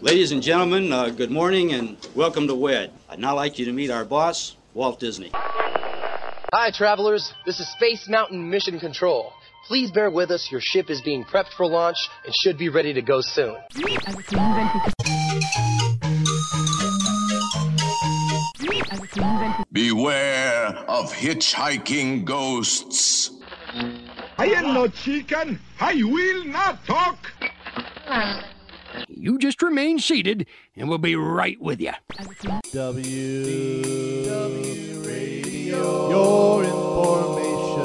Ladies and gentlemen, uh, good morning and welcome to WED. I'd now like you to meet our boss, Walt Disney. Hi, travelers. This is Space Mountain Mission Control. Please bear with us. Your ship is being prepped for launch and should be ready to go soon. Beware of hitchhiking ghosts. I am no chicken. I will not talk. You just remain seated, and we'll be right with you. W W Radio, your information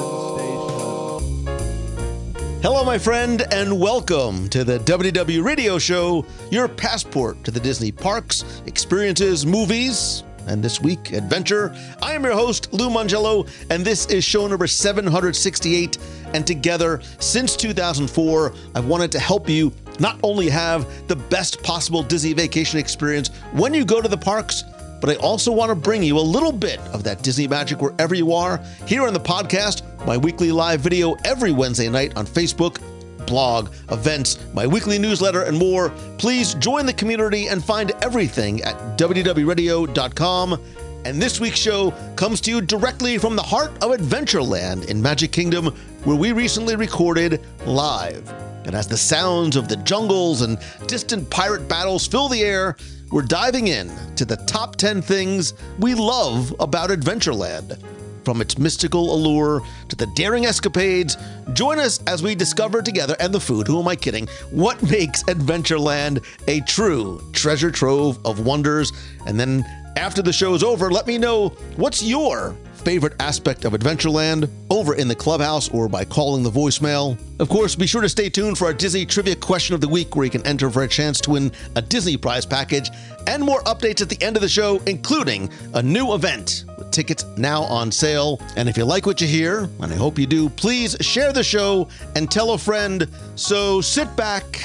station. Hello, my friend, and welcome to the WDW Radio Show, your passport to the Disney parks, experiences, movies, and this week, adventure. I am your host, Lou Mongello, and this is show number 768. And together, since 2004, I've wanted to help you not only have the best possible Disney vacation experience when you go to the parks, but I also want to bring you a little bit of that Disney magic wherever you are. Here on the podcast, my weekly live video every Wednesday night on Facebook, blog, events, my weekly newsletter, and more. Please join the community and find everything at WDWRadio.com. And this week's show comes to you directly from the heart of Adventureland in Magic Kingdom, where we recently recorded live. And as the sounds of the jungles and distant pirate battles fill the air, we're diving in to the top 10 things we love about Adventureland. From its mystical allure to the daring escapades, join us as we discover together, and the food, who am I kidding, what makes Adventureland a true treasure trove of wonders. And then after the show's over, let me know what's your favorite aspect of Adventureland over in the clubhouse or by calling the voicemail. Of course, be sure to stay tuned for our Disney Trivia Question of the Week, where you can enter for a chance to win a Disney prize package and more updates at the end of the show, including a new event with tickets now on sale. And if you like what you hear, and I hope you do, please share the show and tell a friend. So sit back,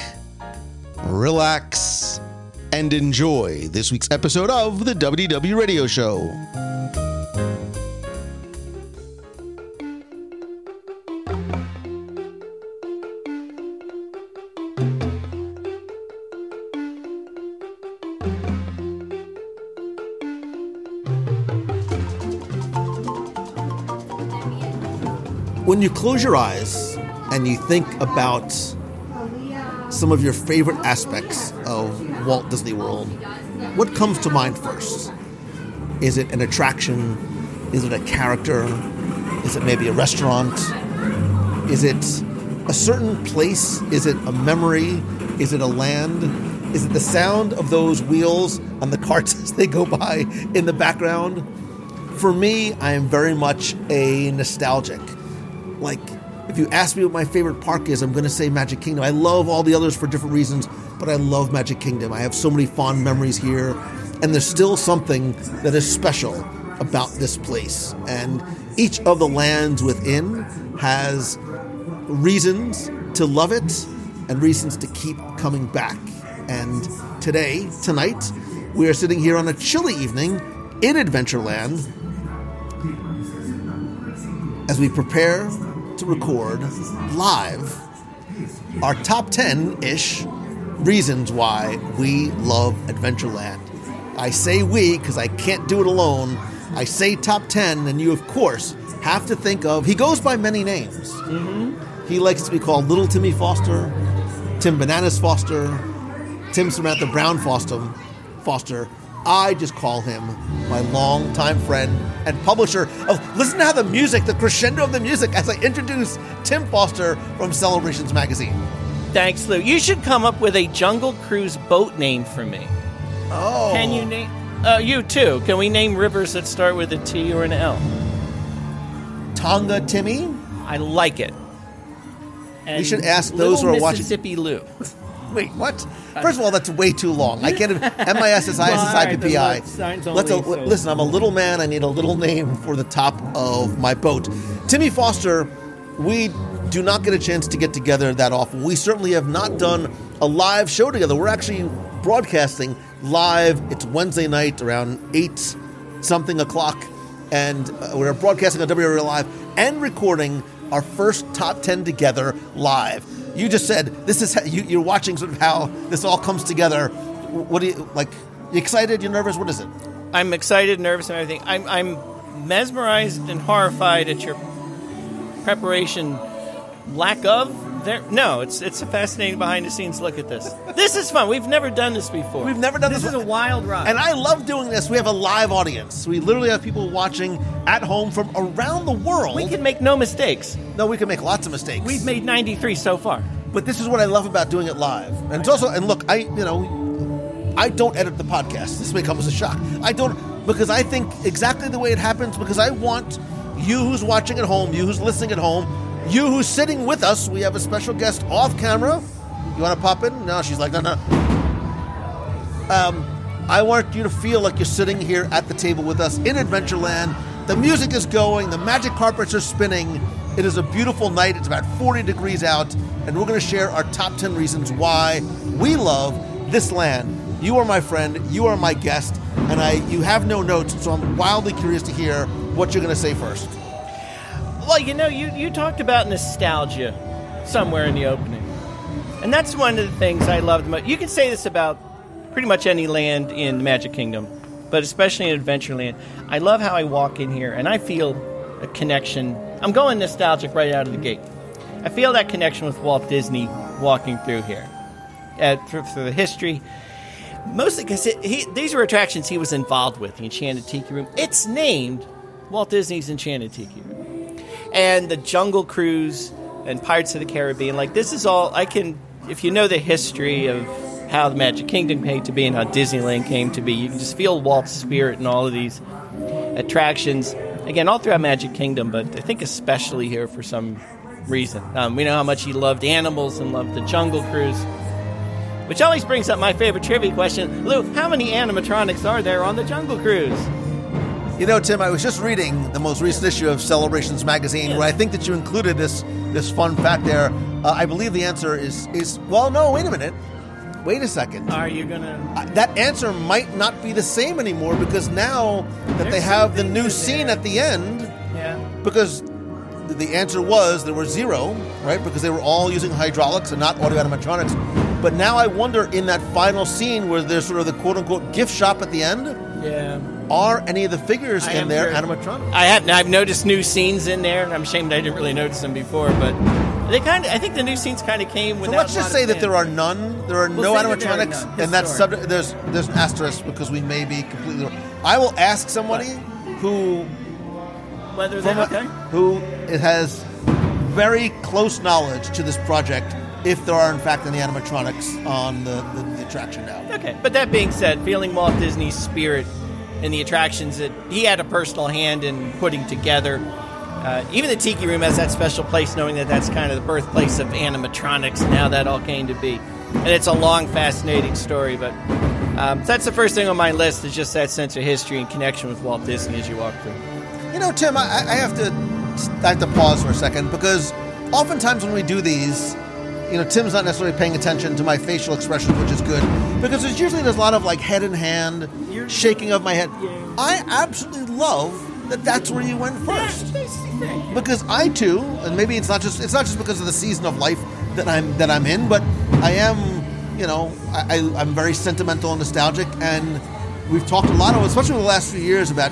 relax, and enjoy this week's episode of the WDW Radio Show. You close your eyes and you think about some of your favorite aspects of Walt Disney World, what comes to mind first? Is it an attraction? Is it a character? Is it maybe a restaurant? Is it a certain place? Is it a memory? Is it a land? Is it the sound of those wheels on the carts as they go by in the background? For me, I am very much a nostalgic. Like, if you ask me what my favorite park is, I'm going to say Magic Kingdom. I love all the others for different reasons, but I love Magic Kingdom. I have so many fond memories here, and there's still something that is special about this place. And each of the lands within has reasons to love it and reasons to keep coming back. And today, tonight, we are sitting here on a chilly evening in Adventureland as we prepare to record live our top 10 ish reasons why we love Adventureland. I say we because I can't do it alone. I say top 10, and you, of course, have to think of. He goes by many names. Mm-hmm. He likes to be called Little Timmy Foster, Tim Bananas Foster, Tim Samantha Brown Foster. Foster. I just call him my longtime friend and publisher of Listen to how the music, the crescendo of the music, as I introduce Tim Foster from Celebrations Magazine. Thanks, Lou. You should come up with a Jungle Cruise boat name for me. Oh. Can you name? Uh, you too. Can we name rivers that start with a T or an L? Tonga Timmy? I like it. And should ask those who are watching- Mississippi Lou. Wait, what? First of all, that's way too long. I can't. M I S S I S S I P P I. Right, the signs Let's a, so- listen. I'm a little man. I need a little name for the top of my boat. Timmy Foster. We do not get a chance to get together that often. We certainly have not done a live show together. We're actually broadcasting live. It's Wednesday night around eight something o'clock, and uh, we're broadcasting on WRL Live and recording our first top ten together live. You just said this is how, you, you're watching sort of how this all comes together. What do you like? You excited? You nervous? What is it? I'm excited, nervous, and everything. I'm, I'm mesmerized and horrified at your preparation lack of. There, no, it's it's a fascinating behind the scenes look at this. This is fun. We've never done this before. We've never done this. this This is a wild ride. And I love doing this. We have a live audience. We literally have people watching at home from around the world. we can make no mistakes. no, we can make lots of mistakes. We've made 93 so far. But this is what I love about doing it live. And it's also, and look, I, you know, I don't edit the podcast. This may come as a shock. I don't, because I think exactly the way it happens, because I want you who's watching at home, you who's listening at home, you who's sitting with us. We have a special guest off camera. You want to pop in? No, she's like, no, no. Um, I want you to feel like you're sitting here at the table with us in Adventureland. The music is going, the magic carpets are spinning. It is a beautiful night. It's about 40 degrees out, and we're going to share our top 10 reasons why we love this land. You are my friend, you are my guest, and I you have no notes, so I'm wildly curious to hear what you're going to say first. Well, you know, you, you talked about nostalgia somewhere in the opening. And that's one of the things I loved most. You can say this about pretty much any land in the Magic Kingdom, but especially in Adventureland. I love how I walk in here and I feel a connection. I'm going nostalgic right out of the gate. I feel that connection with Walt Disney walking through here. Through, through the history, mostly because these were attractions he was involved with. The Enchanted Tiki Room. It's named Walt Disney's Enchanted Tiki Room, and the Jungle Cruise and Pirates of the Caribbean. Like this is all I can. If you know the history of how the Magic Kingdom came to be and how Disneyland came to be, you can just feel Walt's spirit in all of these attractions. Again, all throughout Magic Kingdom, but I think especially here for some reason. Um, we know how much he loved animals and loved the Jungle Cruise. Which always brings up my favorite trivia question. Lou, how many animatronics are there on the Jungle Cruise? You know, Tim, I was just reading the most recent issue of Celebrations magazine, Yes. where I think that you included this this fun fact there. Uh, I believe the answer is is well, no, wait a minute, wait a second. Are you gonna? Uh, that answer might not be the same anymore because now that they have the new scene there. at the end, Yeah. because the- the answer was there were zero, right? Because they were all using hydraulics and not audio animatronics. But now I wonder in that final scene where there's sort of the quote unquote gift shop at the end, Yeah. Are any of the figures I in there curious. animatronic? I have. I've noticed new scenes in there, and I'm ashamed I didn't really notice them before. But they kind of. I think the new scenes kind of came So let's just say that there are none. There are We'll no say that are animatronics, none. and that's subject. There's there's an asterisk because we may be completely. Wrong. I will ask somebody who whether they okay. who it has very close knowledge to this project if there are in fact any animatronics on the, the, the attraction now. Okay, but that being said, feeling Walt Disney's spirit in the attractions that he had a personal hand in putting together. Uh, even the Tiki Room has that special place, knowing that that's kind of the birthplace of animatronics and how that all came to be. And it's a long, fascinating story, but um, that's the first thing on my list is just that sense of history and connection with Walt Disney as you walk through. You know, Tim, I, I have to I have to pause for a second because oftentimes when we do these, you know, Tim's not necessarily paying attention to my facial expressions, which is good because there's usually there's a lot of like head in hand, shaking of my head. I absolutely love that that's where you went first. because I too, and maybe it's not just it's not just because of the season of life that I'm that I'm in, but I am, you know, I, I, I'm very sentimental and nostalgic, and we've talked a lot, of, especially over the last few years, about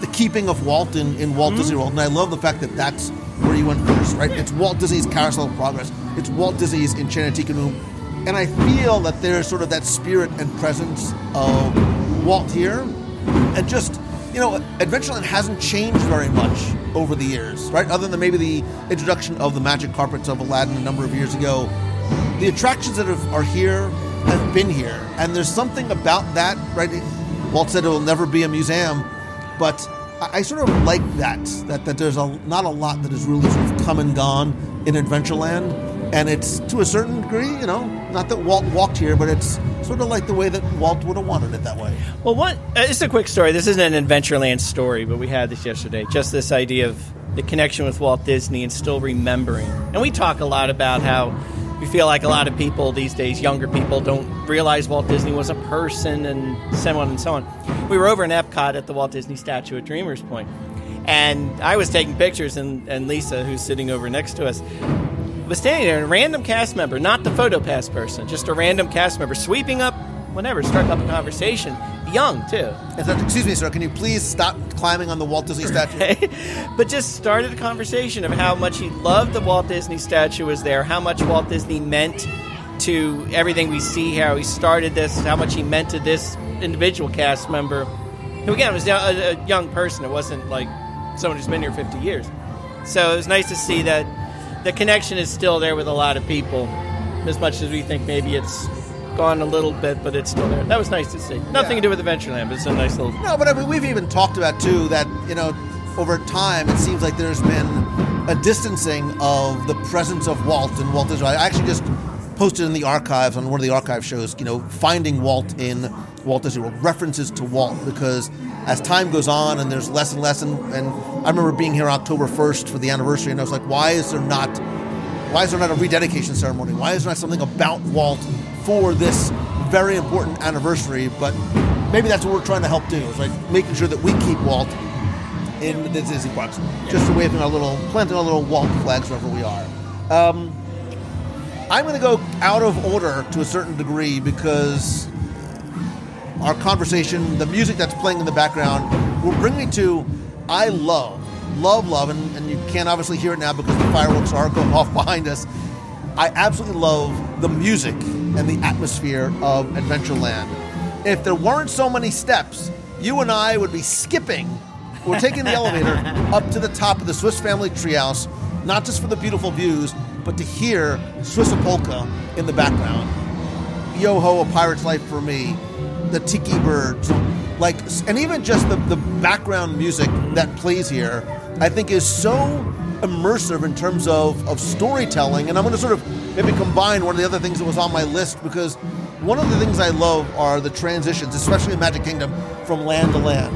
the keeping of Walt in, in Walt Disney World, and I love the fact that that's where you went first, right? It's Walt Disney's Carousel of Progress, it's Walt Disney's Enchanted Room, and I feel that there's sort of that spirit and presence of Walt here, and just you know, Adventureland hasn't changed very much over the years, right? Other than maybe the introduction of the magic carpets of Aladdin a number of years ago, the attractions that have, are here have been here, and there's something about that, right? Walt said it will never be a museum, but I, sort of like that, that that there's a not a lot that has really sort of come and gone in Adventureland, and it's to a certain degree, you know, not that Walt walked here, but it's sort of like the way that Walt would have wanted it that way. Well, one, uh, it's a quick story. This isn't an Adventureland story, but we had this yesterday. Just this idea of the connection with Walt Disney and still remembering. And we talk a lot about how we feel like a lot of people these days, younger people, don't realize Walt Disney was a person and so on and so on. We were over in Epcot at the Walt Disney statue at Dreamers Point, and I was taking pictures, and, and Lisa, who's sitting over next to us, was standing there, and a random cast member, not the photo pass person, just a random cast member, sweeping up, whatever, struck up a conversation. Young too, excuse me, sir. Can you please stop climbing on the Walt Disney statue? but just started a conversation of how much he loved the Walt Disney statue was there, how much Walt Disney meant to everything we see, how he started this, how much he meant to this individual cast member. Who again was a, a young person. It wasn't like someone who's been here 50 years. So it was nice to see that the connection is still there with a lot of people, as much as we think maybe it's gone a little bit, but it's still there. That was nice to see. Nothing to do with Adventureland, but it's a nice little. No, but I mean, we've even talked about too that you know, over time, it seems like there's been a distancing of the presence of Walt and Walt Disney. I actually just posted in the archives on one of the archive shows, you know, finding Walt in Walt Disney World, references to Walt, because as time goes on and there's less and less, and, and I remember being here October 1st for the anniversary, and I was like, why is there not why is there not a rededication ceremony? Why is there not something about Walt for this very important anniversary? But maybe that's what we're trying to help do. Is like making sure that we keep Walt in the Disney parks, just waving our little, planting our little Walt flags wherever we are. Um, I'm going to go out of order to a certain degree because our conversation, the music that's playing in the background, will bring me to I love, love, love, and, and you can't obviously hear it now because the fireworks are going off behind us. I absolutely love the music and the atmosphere of Adventureland. If there weren't so many steps, you and I would be skipping. We're taking the elevator up to the top of the Swiss Family Treehouse, not just for the beautiful views, but to hear Swiss polka in the background. Yo ho, a pirate's life for me. The tiki birds, like, and even just the, the background music that plays here, I think is so immersive in terms of, of storytelling. And I'm going to sort of maybe combine one of the other things that was on my list because one of the things I love are the transitions, especially in Magic Kingdom, from land to land.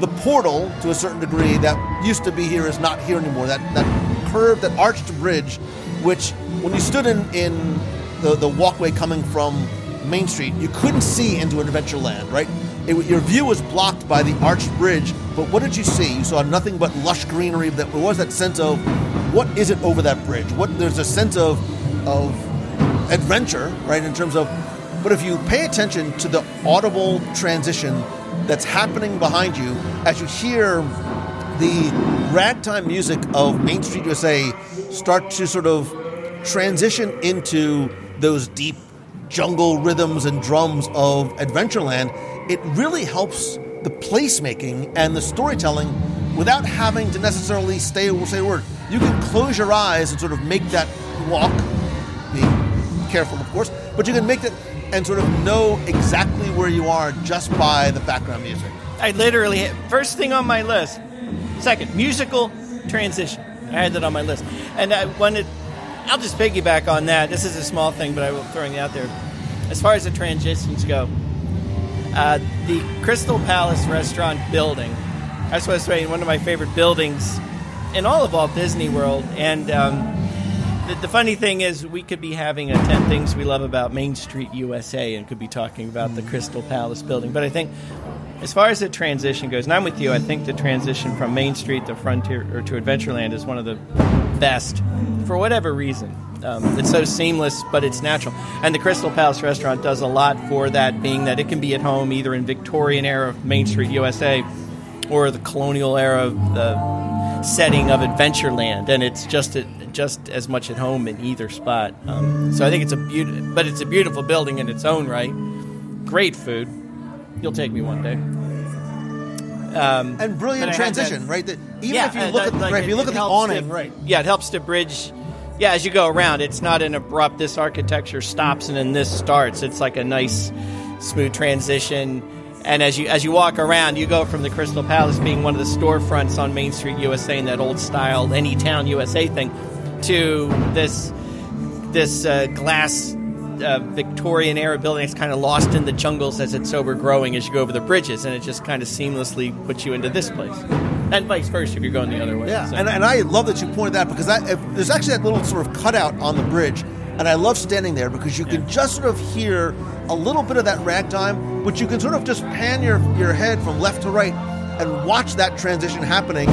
The portal, to a certain degree, that used to be here is not here anymore. That that curved, that arched bridge, which when you stood in in the, the walkway coming from Main Street, you couldn't see into an Adventureland, right? It, your view was blocked by the arched bridge, but what did you see? You saw nothing but lush greenery. That was that sense of what is it over that bridge? What there's a sense of of adventure, right? In terms of, but if you pay attention to the audible transition that's happening behind you as you hear the ragtime music of Main Street USA start to sort of transition into those deep jungle rhythms and drums of Adventureland, it really helps the placemaking and the storytelling without having to necessarily stay say a word. You can close your eyes and sort of make that walk. Be careful, of course, but you can make that and sort of know exactly where you are just by the background music. I literally hit first thing on my list. Second, musical transition. I had that on my list, and I wanted. I'll just piggyback on that. This is a small thing, but I will throwing it out there. As far as the transitions go, uh, the Crystal Palace restaurant building. That's what I was saying. One of my favorite buildings in all of Walt Disney World, and. Um, the, the, funny thing is, we could be having a 10 Things We Love About Main Street USA and could be talking about the Crystal Palace building. But I think, as far as the transition goes, and I'm with you, I think the transition from Main Street to Frontier or to Adventureland is one of the best for whatever reason. Um, it's so seamless, but it's natural. And the Crystal Palace restaurant does a lot for that, being that it can be at home either in Victorian era Main Street USA or the colonial era of the setting of Adventureland, and it's just a, just as much at home in either spot. Um, so I think it's a beautiful, but it's a beautiful building in its own right. Great food. You'll take me one day. Um, and brilliant transition, right? That even yeah, if you look at like right, if you look at the awning, to, right? Yeah, it helps to bridge. Yeah, as you go around, it's not an abrupt. This architecture stops and then this starts. It's like a nice, smooth transition. And as you as you walk around, you go from the Crystal Palace being one of the storefronts on Main Street USA in that old style any town USA thing, to this this uh, glass uh, Victorian era building that's kind of lost in the jungles as it's overgrowing as you go over the bridges, and it just kind of seamlessly puts you into this place, and vice versa if you're going the other way. Yeah, So- and, and I love that you pointed that because I, if, there's actually that little sort of cutout on the bridge, and I love standing there because you can just sort of hear a little bit of that ragtime, but you can sort of just pan your your head from left to right and watch that transition happening,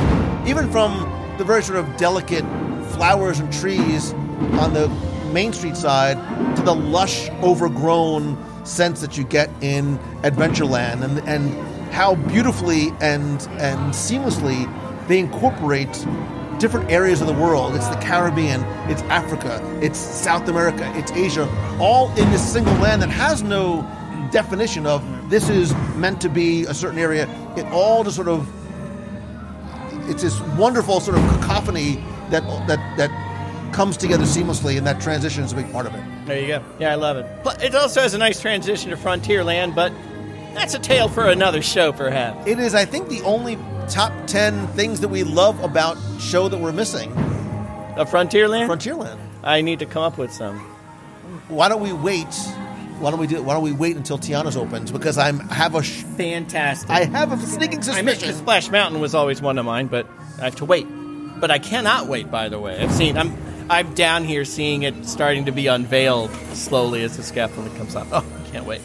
even from the very sort of delicate flowers and trees on the Main Street side to the lush, overgrown sense that you get in Adventureland, and and how beautifully and and seamlessly they incorporate different areas of the world. It's the Caribbean, it's Africa, it's South America, it's Asia, all in this single land that has no definition of this is meant to be a certain area. It all just sort of it's this wonderful sort of cacophony that that that comes together seamlessly, and that transition is a big part of it. There you go. Yeah, I love it. But It also has a nice transition to Frontierland, but that's a tale for another show, perhaps. It is, I think, the only top ten things that we love about show that we're missing. A Frontierland? Frontierland. I need to come up with some. Why don't we wait? Why don't we do? Why don't we wait until Tiana's opens? Because I'm have a sh- Fantastic. I have a sneaking I meant. Splash Mountain was always one of mine, but I have to wait. But I cannot wait. By the way, I've seen. I'm. I'm down here seeing it starting to be unveiled slowly as the scaffolding comes up. Oh, I can't wait.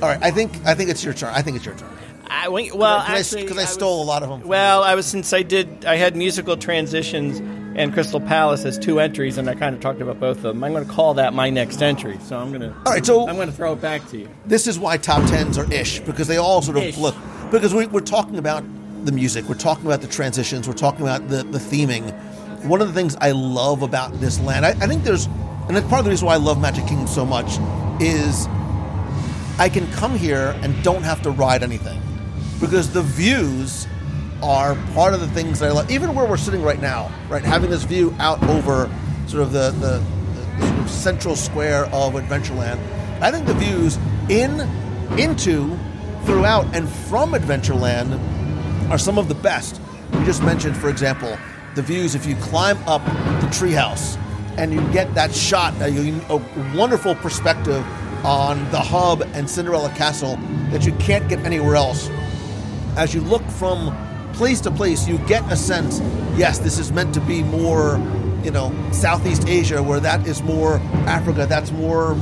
All right, I think I think it's your turn. I think it's your turn. I wait, well, I- actually, because I was- stole a lot of them. Well, I was since I did. I had musical transitions and Crystal Palace as two entries, and I kind of talked about both of them. I'm going to call that my next entry. So I'm going to. All right, so- I'm going to throw it back to you. This is why top tens are ish because they all sort of Ish. look because we, we're talking about the music, we're talking about the transitions, we're talking about the the theming. One of the things I love about this land, I, I think there's, and that's part of the reason why I love Magic Kingdom so much, is I can come here and don't have to ride anything because the views are part of the things that I love. Even where we're sitting right now, right, having this view out over sort of the the, the sort of central square of Adventureland. I think the views in, into, throughout, and from Adventureland are some of the best. You just mentioned, for example, the views if you climb up the treehouse and you get that shot, uh, a, a wonderful perspective on the hub and Cinderella Castle that you can't get anywhere else. As you look from place to place, you get a sense, yes, this is meant to be more, you know, Southeast Asia, where that is more Africa, that's more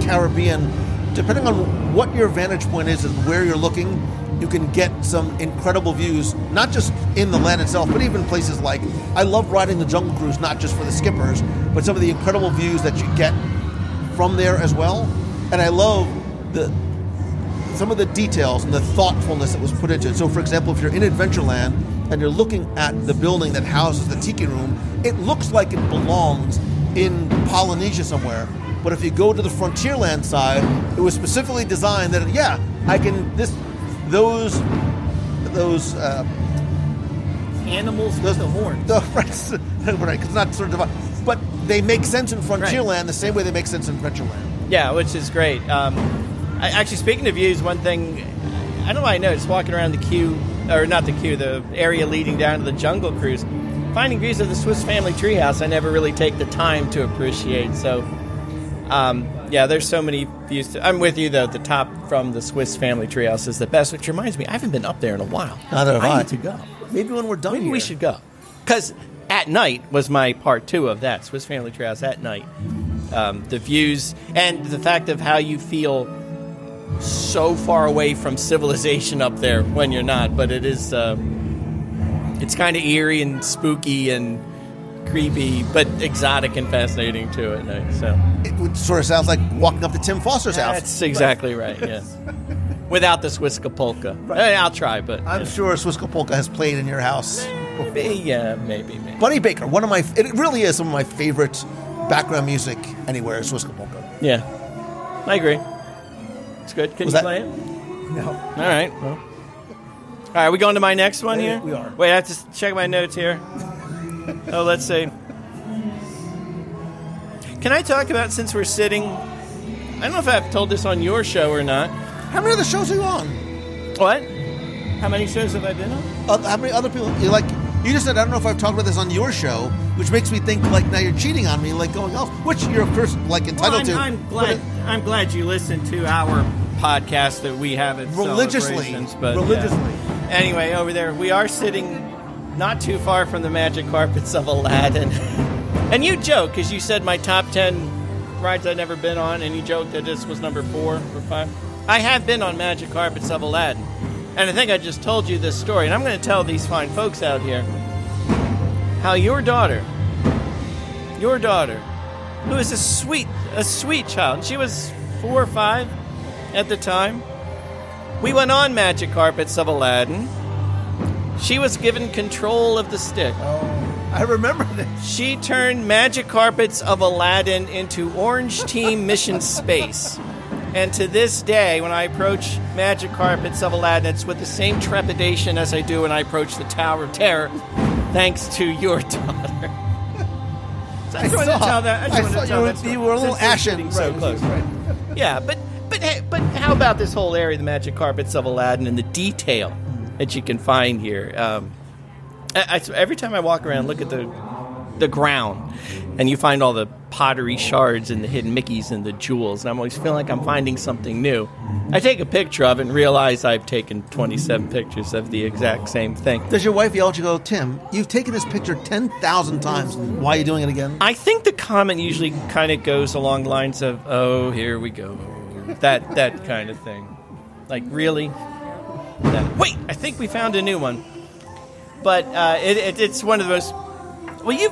Caribbean. Depending on what your vantage point is and where you're looking, you can get some incredible views, not just in the land itself, but even places like I love riding the Jungle Cruise, not just for the skippers, but some of the incredible views that you get from there as well. And I love the some of the details and the thoughtfulness that was put into it. So, for example, if you're in Adventureland and you're looking at the building that houses the Tiki Room, it looks like it belongs in Polynesia somewhere. But if you go to the Frontierland side, it was specifically designed that yeah, I can this those those uh, Animals with the horns. the right, right, it's not sort of divine, but they make sense in Frontierland the same way they make sense in Adventureland. Yeah, which is great. Um, I, actually, speaking of views, one thing I don't know. why I noticed walking around the queue, or not the queue, the area leading down to the Jungle Cruise, finding views of the Swiss Family Treehouse. I never really take the time to appreciate. So, um, yeah, there's so many views. To, I'm with you though. The top from the Swiss Family Treehouse is the best. Which reminds me, I haven't been up there in a while. Neither have I. need to go. Maybe when we're done Maybe here. we should go. Because at night was my part two of that Swiss Family Treehouse at night. Um, the views and the fact of how you feel so far away from civilization up there when you're not, but it is. Uh, it's kind of eerie and spooky and creepy, but exotic and fascinating too at night. So It would sort of sounds like walking up to Tim Foster's house. that's exactly right. Yes, without the Swiska polka. Eh, I'll try, but I'm sure Swisskapolka has played in your house. maybe, yeah, maybe, maybe. Buddy Baker, one of my, it really is some of my favorite background music anywhere is Swisskapolka. Yeah, I agree. It's good. Can Was you that- play it? No. All right. Well. All right. Are we going to my next one Yeah, here? we are. Wait, I have to check my notes here. Oh, let's see. Can I talk about since we're sitting? I don't know if I've told this on your show or not. How many other shows are you on? What? How many shows have I been on? Uh, how many other people, you like, you just said, I don't know if I've talked about this on your show, which makes me think like now you're cheating on me, like going off, which you're of course like entitled to. I'm, I'm glad. I'm glad you listened to our podcast that we have at Religiously. But Religiously. yeah. Anyway, over there we are sitting not too far from the magic carpets of Aladdin, and you joke because you said my top ten rides I'd never been on, and you joked that this was number four or five. I have been on magic carpets of Aladdin, and I think I just told you this story, and I'm going to tell these fine folks out here how your daughter your daughter, who is a sweet, a sweet child. She was four or five at the time. We went on Magic Carpets of Aladdin. She was given control of the stick. Oh, I remember this. She turned Magic Carpets of Aladdin into Orange Team Mission Space. And to this day, when I approach Magic Carpets of Aladdin, it's with the same trepidation as I do when I approach the Tower of Terror, thanks to your daughter. So I, just wanted to tell that. I just I wanted saw to tell you, that were, you were a little ashen. sitting so Right, close. right. Yeah, but but hey, but how about this whole area, the Magic Carpets of Aladdin, and the detail that you can find here? Um, I, I- every time I walk around, look at the the ground, and you find all the pottery shards and the hidden Mickeys and the jewels, and I'm always feeling like I'm finding something new. I take a picture of it and realize I've taken 27 pictures of the exact same thing. Does your wife yell at you, go, Tim, you've taken this picture 10,000 times. Why are you doing it again? I think the comment usually kind of goes along the lines of, "Oh, here we go," that that kind of thing. Like, really? That, wait, I think we found a new one. But uh, it, it, it's one of the most. Well, you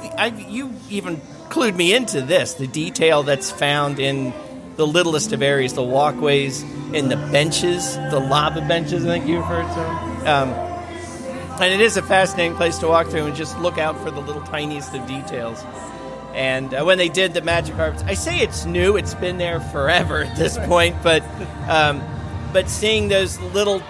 you even clued me into this. The detail that's found in the littlest of areas, the walkways, in the benches, the lava benches. I think you've heard so. Um, and it is a fascinating place to walk through and just look out for the little tiniest of details. And uh, when they did the magic carpets, I say it's new; it's been there forever at this point. But um, but seeing those little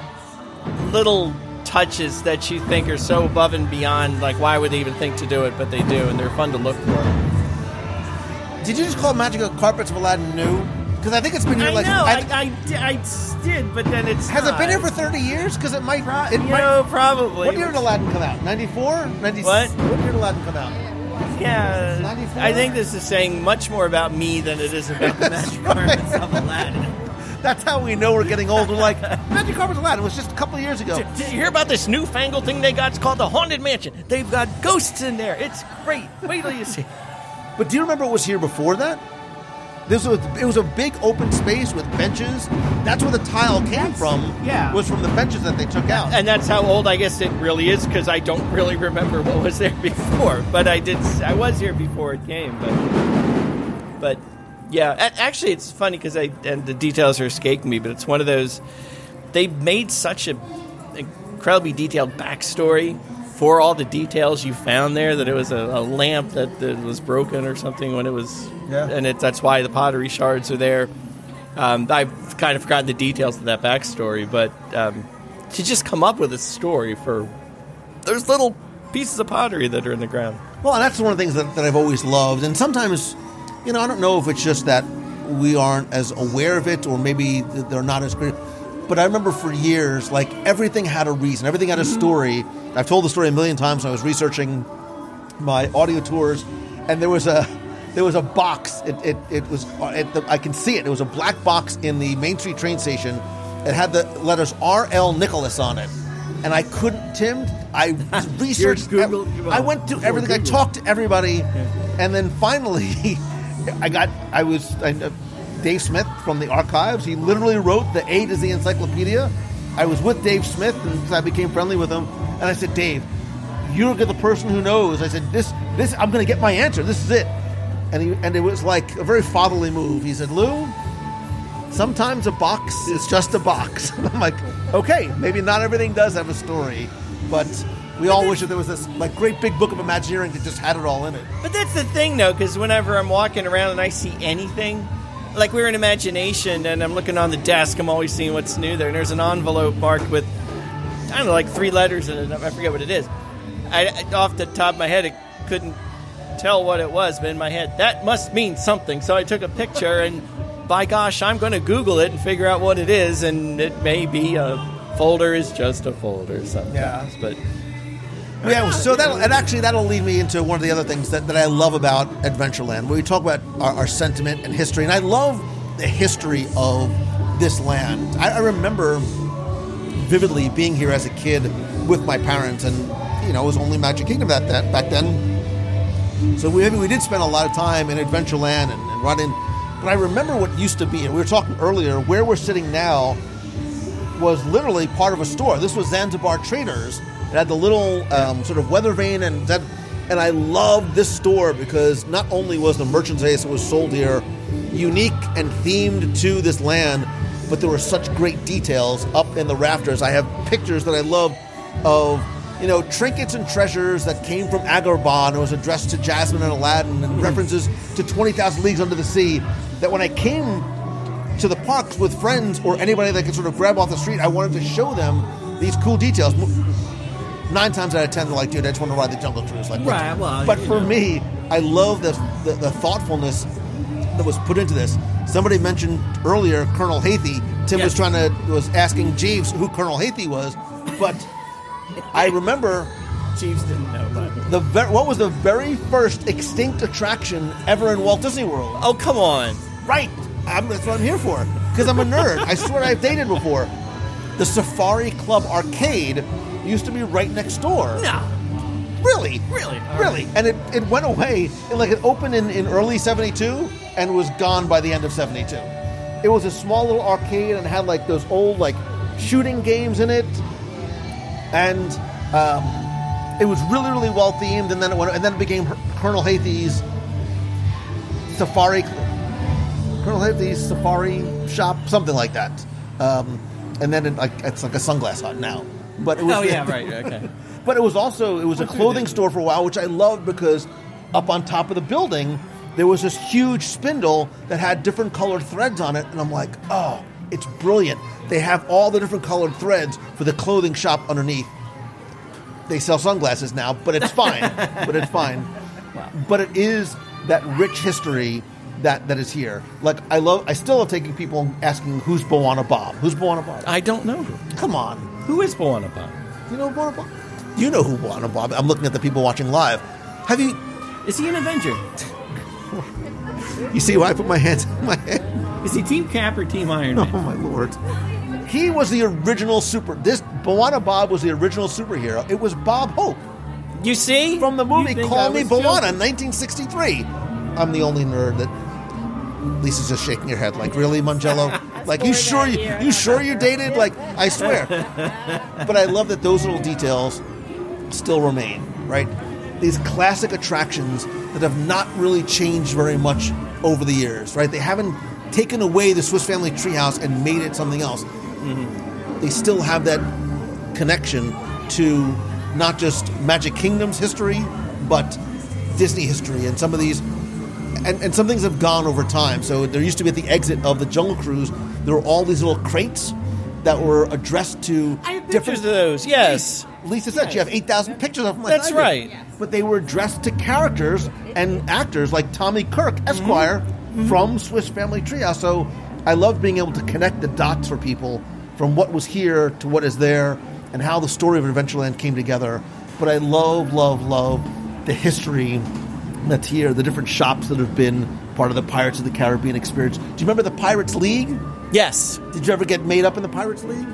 little touches that you think are so above and beyond, like why would they even think to do it? But they do, and they're fun to look for. Did you just call Magic Carpets of Aladdin new? Because I think it's been here I like. know, I, I, di- I did, but then it's has it been here for 30 years? Because it might. Pro- it might know, probably. what year did Aladdin come out? 94? 90, What? What year did Aladdin come out? Yeah, 94? I think this is saying much more about me than it is about the magic carpets of Aladdin. That's how we know we're getting old. We're like, Magic Carpets Aladdin was just a couple of years ago. Did, did you hear about this newfangled thing they got? It's called the Haunted Mansion. They've got ghosts in there. It's great. Wait till you see. But do you remember what was here before that? This was it was a big open space with benches. That's where the tile came from. yeah. was from the benches that they took out. And that's how old I guess it really is because I don't really remember what was there before. But I did. I was here before it came. But but yeah, actually, it's funny because I and the details are escaping me. But it's one of those. They made such a incredibly detailed backstory for all the details you found there that it was a, a lamp that, that was broken or something when it was Yeah. and it, that's why the pottery shards are there um, I've kind of forgotten the details of that backstory, but um, to just come up with a story for there's little pieces of pottery that are in the ground. Well, that's one of the things that, that I've always loved. And sometimes, you know, I don't know if it's just that we aren't as aware of it or maybe they're not as great. But I remember for years, like everything had a reason, everything had a story. I've told the story a million times when I was researching my audio tours, and there was a there was a box. It it, it was uh, it, the, I can see it. It was a black box in the Main Street train station. It had the letters R. L. Nicholas on it, and I couldn't. Tim, I researched. Google- I went to everything. I talked to everybody, and then finally, I got. I was I, uh, Dave Smith from the archives. He literally wrote the A to Z encyclopedia. I was with Dave Smith, and I became friendly with him. And I said, Dave, you're the person who knows. I said, this, this, I'm going to get my answer. This is it. And he, and it was like a very fatherly move. He said, Lou, sometimes a box is just a box. I'm like, okay, maybe not everything does have a story, but we all wish that there was this like great big book of Imagineering that just had it all in it. But that's the thing, though, because whenever I'm walking around and I see anything, like we're in imagination and I'm looking on the desk, I'm always seeing what's new there. And there's an envelope marked with, I don't know, like three letters in it. I forget what it is. I, off the top of my head, I couldn't tell what it was, but in my head, that must mean something. So I took a picture and by gosh, I'm going to Google it and figure out what it is. And it may be a folder is just a folder sometimes. Yeah. But Yeah, so that and actually that'll lead me into one of the other things that, that I love about Adventureland, where we talk about our, our sentiment and history, and I love the history of this land. I, I remember vividly being here as a kid with my parents, and you know it was only Magic Kingdom that, that back then. So we we did spend a lot of time in Adventureland and, and running, but I remember what used to be, and we were talking earlier, where we're sitting now was literally part of a store. This was Zanzibar Traders. It had the little um, sort of weather vane, and that And I loved this store because not only was the merchandise that was sold here unique and themed to this land, but there were such great details up in the rafters. I have pictures that I love of you know trinkets and treasures that came from Agrabah and was addressed to Jasmine and Aladdin and references to Twenty Thousand Leagues Under the Sea. That when I came to the parks with friends or anybody that could sort of grab off the street, I wanted to show them these cool details. Nine times out of ten, they're like, "Dude, I just want to ride the Jungle Cruise." Like. Right, well, but for know. me, I love the, the the thoughtfulness that was put into this. Somebody mentioned earlier Colonel Hathi. Tim was trying to was asking Jeeves who Colonel Hathi was, but I remember Jeeves didn't know, but the ver- what was the very first extinct attraction ever in Walt Disney World. oh come on, Right. I'm, that's what I'm here for. Because I'm a nerd. I swear I've dated before. The Safari Club arcade used to be right next door. no, Really? Really? All Really? And it, it went away. It, like it opened in, in early 72 and was gone by the end of 72. It was a small little arcade and had like those old like shooting games in it. And um, it was really, really well themed. And then it went, and then it became Colonel Hathi's Safari Colonel Hathi's Safari Shop, something like that. Um, and then it, like it's like a sunglass hut now. But it was oh yeah, right, okay. but it was also it was a clothing store for a while, which I loved because up on top of the building there was this huge spindle that had different colored threads on it, and I'm like, oh, it's brilliant. They have all the different colored threads for the clothing shop underneath. They sell sunglasses now, but it's fine. but it's fine. Wow. But it is that rich history that that is here. Like I love, I still love taking people asking who's Bwana Bob. Who's Bwana Bob? I don't know. Come on, Who is Bwana Bob? you know Bwana Bob. You know who Bwana Bob. I'm looking at the people watching live. Have you? Is he an Avenger? You see why I put my hands in my head? Is he Team Cap or Team Iron Man? Oh my lord! He was the original super. This Bwana Bob was the original superhero. It was Bob Hope You see from the movie Call Me joking? 1963. I'm the only nerd that. Lisa's just shaking her head, like, really, Mongello? Like, you sure you, you sure you dated? Like, I swear. but I love that those little details still remain, right? These classic attractions that have not really changed very much over the years, right? They haven't taken away the Swiss Family Treehouse and made it something else. They still have that connection to not just Magic Kingdom's history, but Disney history. And some of these, and, and some things have gone over time. So there used to be at the exit of the Jungle Cruise, there were all these little crates that were addressed to I have different pictures of those. Yes. Lisa said she have 8,000 pictures of them. like That's I do. right. But they were addressed to characters and actors like Tommy Kirk, Esquire, Mm-hmm. from Swiss Family Treehouse. So I love being able to connect the dots for people from what was here to what is there and how the story of Adventureland came together. But I love, love, love the history that's here, the different shops that have been part of the Pirates of the Caribbean experience. Do you remember the Pirates League? Yes. Did you ever get made up in the Pirates League?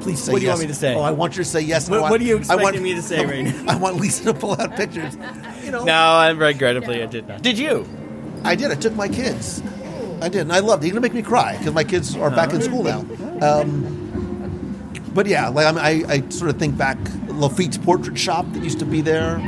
Please say What do you yes. want me to say? Oh, I want you to say yes. I What- want- what are you I expecting want- me to say right now? I want Lisa to pull out pictures. You know, No, I'm regrettably I did not. Did you? I did. I took my kids. I did, and I loved it. You're gonna make me cry because my kids are back in school now. Um, but yeah, like I, mean, I, I sort of think back Lafitte's portrait shop that used to be there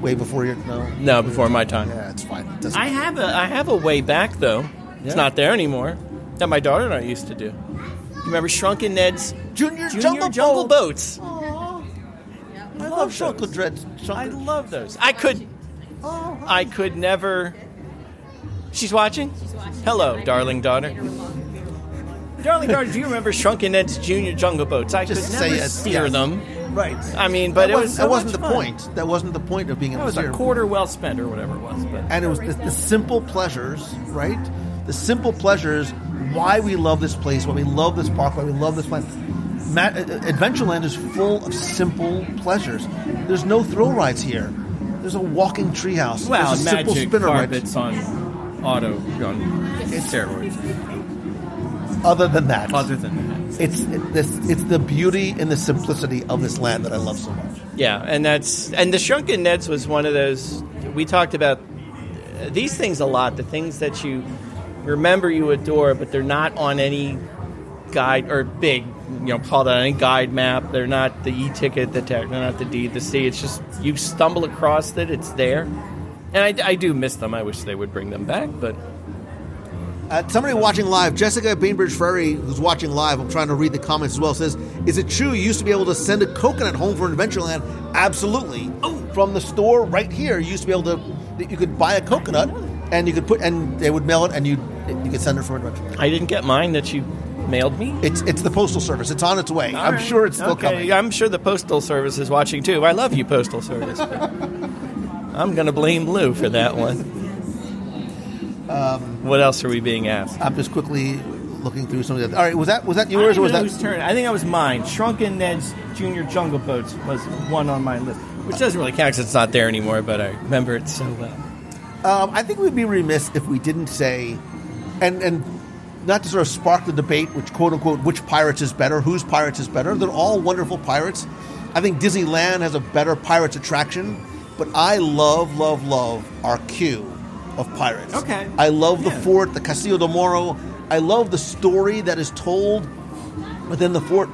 way before your no. No, before my time. Yeah, it's fine. It I have a I have a way back though. It's not there anymore. That my daughter and I used to do. You remember Shrunken Ned's Junior, Junior Jungle, Jungle, Boat. Boats? I love chocolate dreads. I love those. I could I could never She's watching? Hello, darling daughter. Darling daughter, do you remember Shrunken Ned's Junior Jungle Boats? I Just could say never yes, steer yes. them. Right. I mean, but that it wasn't, was so that wasn't much the fun. point. That wasn't the point of being able That was to a quarter well spent, or whatever it was. But and it was the, the simple pleasures, right? The simple pleasures. Why we love this place, why we love this park, why we love this place. Ma- uh, Adventureland is full of simple pleasures. There's no thrill rides here. There's a walking treehouse. well, There's a simple magic spinner ride. carpets on auto on steroids. Other than that, Other than that, it's it, this, it's the beauty and the simplicity of this land that I love so much. yeah, and that's and the Shrunken Neds was one of those. We talked about uh, these things a lot. The things that you remember, you adore, but they're not on any guide or big, you know, call that any guide map. They're not the e-ticket, the tech, they're not the D, the C. It's just you stumble across it, it's there. And I, I do miss them. I wish they would bring them back, but Uh, somebody watching live, Jessica Bainbridge Ferry, who's watching live, I'm trying to read the comments as well, says, Is it true you used to be able to send a coconut home from Adventureland? Absolutely. From the store right here, you used to be able to, you could buy a coconut and you could put, and they would mail it and you you can send it from Adventureland. I didn't get mine that you mailed me. It's, it's the Postal Service. It's on its way. All I'm right. sure it's still okay. coming. I'm sure the postal service is watching too. I love you, postal service. I'm going to blame Lou for that one. Um, what else are we being asked? I'm just quickly looking through some of the. All right, was that was that yours or was that? whose turn? I think that was mine. Shrunken Ned's Junior Jungle Boats was one on my list, which doesn't really count because it's not there anymore. But I remember it so well. Um, I think we'd be remiss if we didn't say, and and not to sort of spark the debate, which quote unquote, which pirates is better, whose pirates is better. They're all wonderful pirates. I think Disneyland has a better pirates attraction, but I love, love, love our queue of pirates. Okay. I love the Yeah. fort, the Castillo del Morro. I love the story that is told within the fort.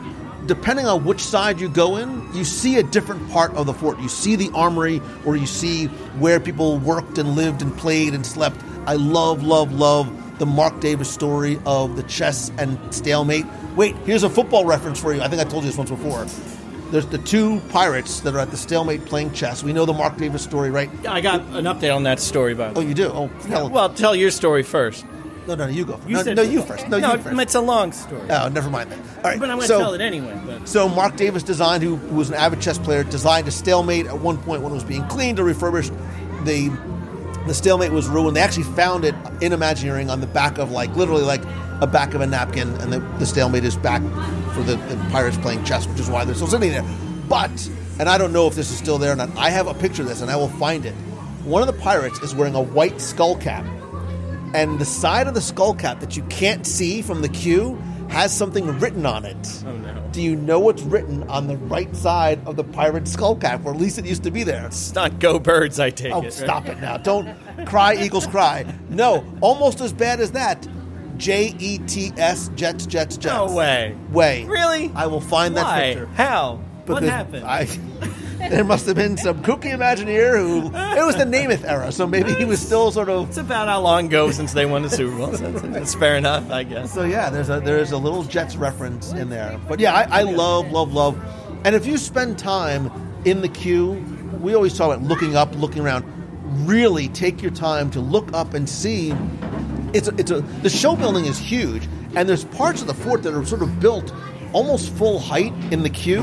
Depending on which side you go in, you see a different part of the fort. You see the armory, or you see where people worked and lived and played and slept. I love, love, love the Marc Davis story of the chess and stalemate. Wait, here's a football reference for you. I think I told you this once before. There's the two pirates that are at the stalemate playing chess. We know the Marc Davis story, right? I got an update on that story, by the way. Oh, you do? Oh, hell. Well, tell your story first. no, no, no, you go. First. You no, said no, you first. No, you first. it's a long story. Oh, never mind that. All right, but I'm going to so- tell it anyway. But So Marc Davis designed, who, who was an avid chess player, designed a stalemate at one point when it was being cleaned or refurbished. The the stalemate was ruined. They actually found it in Imagineering on the back of like literally like a back of a napkin, and the, the stalemate is back for the, the pirates playing chess, which is why they're still sitting there. But and I don't know if this is still there or not. I have a picture of this, and I will find it. One of the pirates is wearing a white skull cap, and the side of the skull cap that you can't see from the queue has something written on it. Oh, no. Do you know what's written on the right side of the pirate skull cap, or at least it used to be there? it's not Go Birds, I take Oh, it. right? stop it now! Don't cry, eagles cry. No, almost as bad as that. J E T S Jets Jets Jets. No way. Way. Really? I will find that Why? picture. How? what Because happened? I, there must have been some kooky Imagineer who. It was the Namath era, so maybe he was still sort of. It's about how long ago since they won the Super Bowl. That's fair enough, I guess. So yeah, there's a there's a little Jets reference in there. But yeah, I, I love love love. And if you spend time in the queue, we always talk about looking up, looking around. Really take your time to look up and see. It's a, it's a the show building is huge, and there's parts of the fort that are sort of built almost full height in the queue.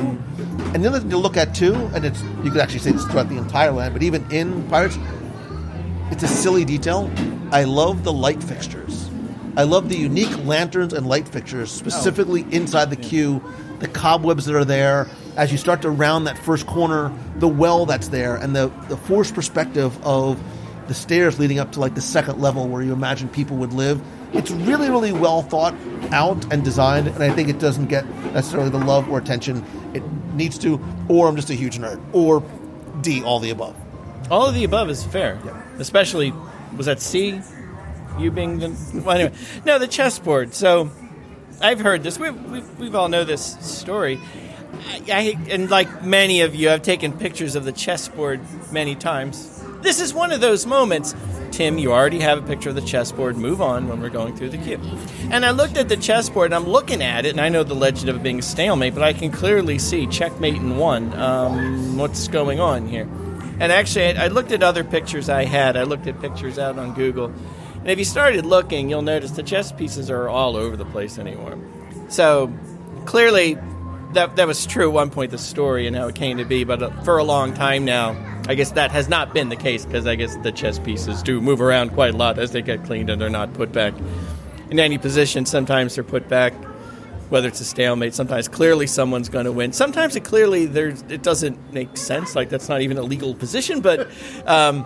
And the other thing to look at too, and it's you could actually say this throughout the entire land, but even in Pirates, it's a silly detail. I love the light fixtures. I love the unique lanterns and light fixtures, specifically oh. inside the queue, the cobwebs that are there. As you start to round that first corner, the well that's there, and the, the forced perspective of the stairs leading up to like the second level where you imagine people would live. It's really, really well thought out and designed, and I think it doesn't get necessarily the love or attention it needs to, or I'm just a huge nerd, or D, all the above. All of the above is fair. Especially, was that C? You being the. Well, anyway. No, the chessboard. So, I've heard this. We've, we've, we've all know this story. I, I, and like many of you, I've taken pictures of the chessboard many times. This is one of those moments. Tim, you already have a picture of the chessboard. Move on when we're going through the queue. And I looked at the chessboard and I'm looking at it, and I know the legend of it being a stalemate, but I can clearly see checkmate in one. Um, what's going on here? And actually, I I looked at other pictures I had. I looked at pictures out on Google. And if you started looking, you'll notice the chess pieces are all over the place anymore. So clearly, that, that was true at one point, the story and how it came to be. But uh, for a long time now, I guess that has not been the case because I guess the chess pieces do move around quite a lot as they get cleaned and they're not put back in any position. Sometimes they're put back whether it's a stalemate. Sometimes clearly someone's going to win. Sometimes it clearly there's it doesn't make sense. Like that's not even a legal position. But um,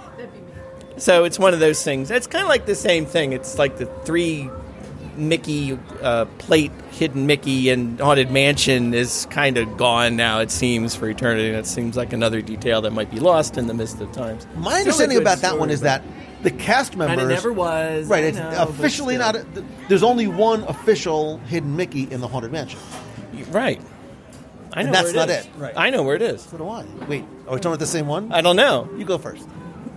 so it's one of those things. It's kind of like the same thing. It's like the three Mickey uh, plate hidden Mickey and haunted mansion is kind of gone now. It seems for eternity. And it seems like another detail that might be lost in the mist of times. My Still understanding good about that one is that the cast members. And it never was. Right, I it's know, officially still. not. There's only one official hidden Mickey in the Haunted Mansion. Right. I know And that's where not is. it. Right. I know where it is. So do I. Wait, are we talking about the same one? I don't know. You go first.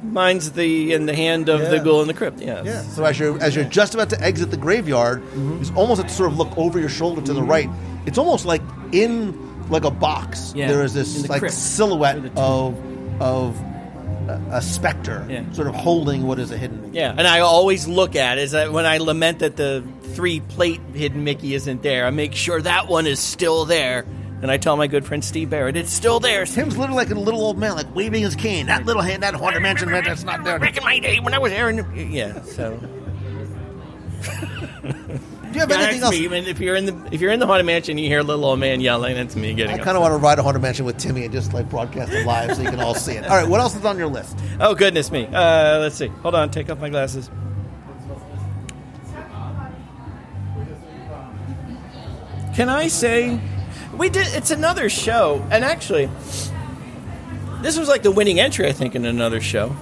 Mine's the in the hand of the Yeah. ghoul in the crypt. Yes. Yeah. So as you're as you're just about to exit the graveyard, mm-hmm. you almost have to sort of look over your shoulder to the mm-hmm. right. It's almost like in like a box. Yeah, There is this the like crypt. silhouette the of of a, a specter, Yeah. sort of holding what is a hidden. Mickey. Yeah, and I always look at is that when I lament that the three plate hidden Mickey isn't there, I make sure that one is still there, and I tell my good friend Steve Barrett it's still there. Tim's literally like a little old man, like waving his cane. That little hand, that haunted mansion, man, that's not there. Back in my day when I was there, and yeah, so Do you have anything else? me. If you're in the if you're in the haunted mansion, you hear a little old man yelling. That's me getting. I kind of want to ride a haunted mansion with Timmy and just like broadcast it live so you can all see it. All right, what else is on your list? Oh goodness me! Uh, let's see. Hold on. Take off my glasses. Can I say we did? It's another show, and actually, this was like the winning entry, I think, in another show.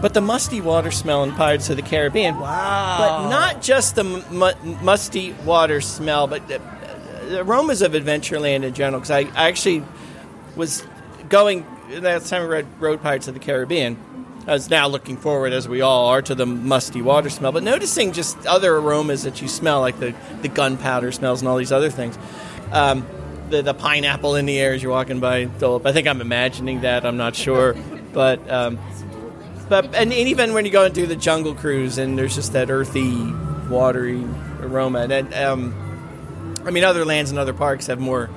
But the musty water smell in Pirates of the Caribbean. Wow! But not just the mu- musty water smell, but the, the aromas of Adventureland in general. Because I, I actually was going that time I read Road Pirates of the Caribbean. I was now looking forward, as we all are, to the musty water smell, but noticing just other aromas that you smell, like the, the gunpowder smells and all these other things. Um, the, the pineapple in the air as you're walking by. I think I'm imagining that. I'm not sure, but um, but and, and even when you go and do the jungle cruise, and there's just that earthy, watery aroma. And um, I mean, other lands and other parks have more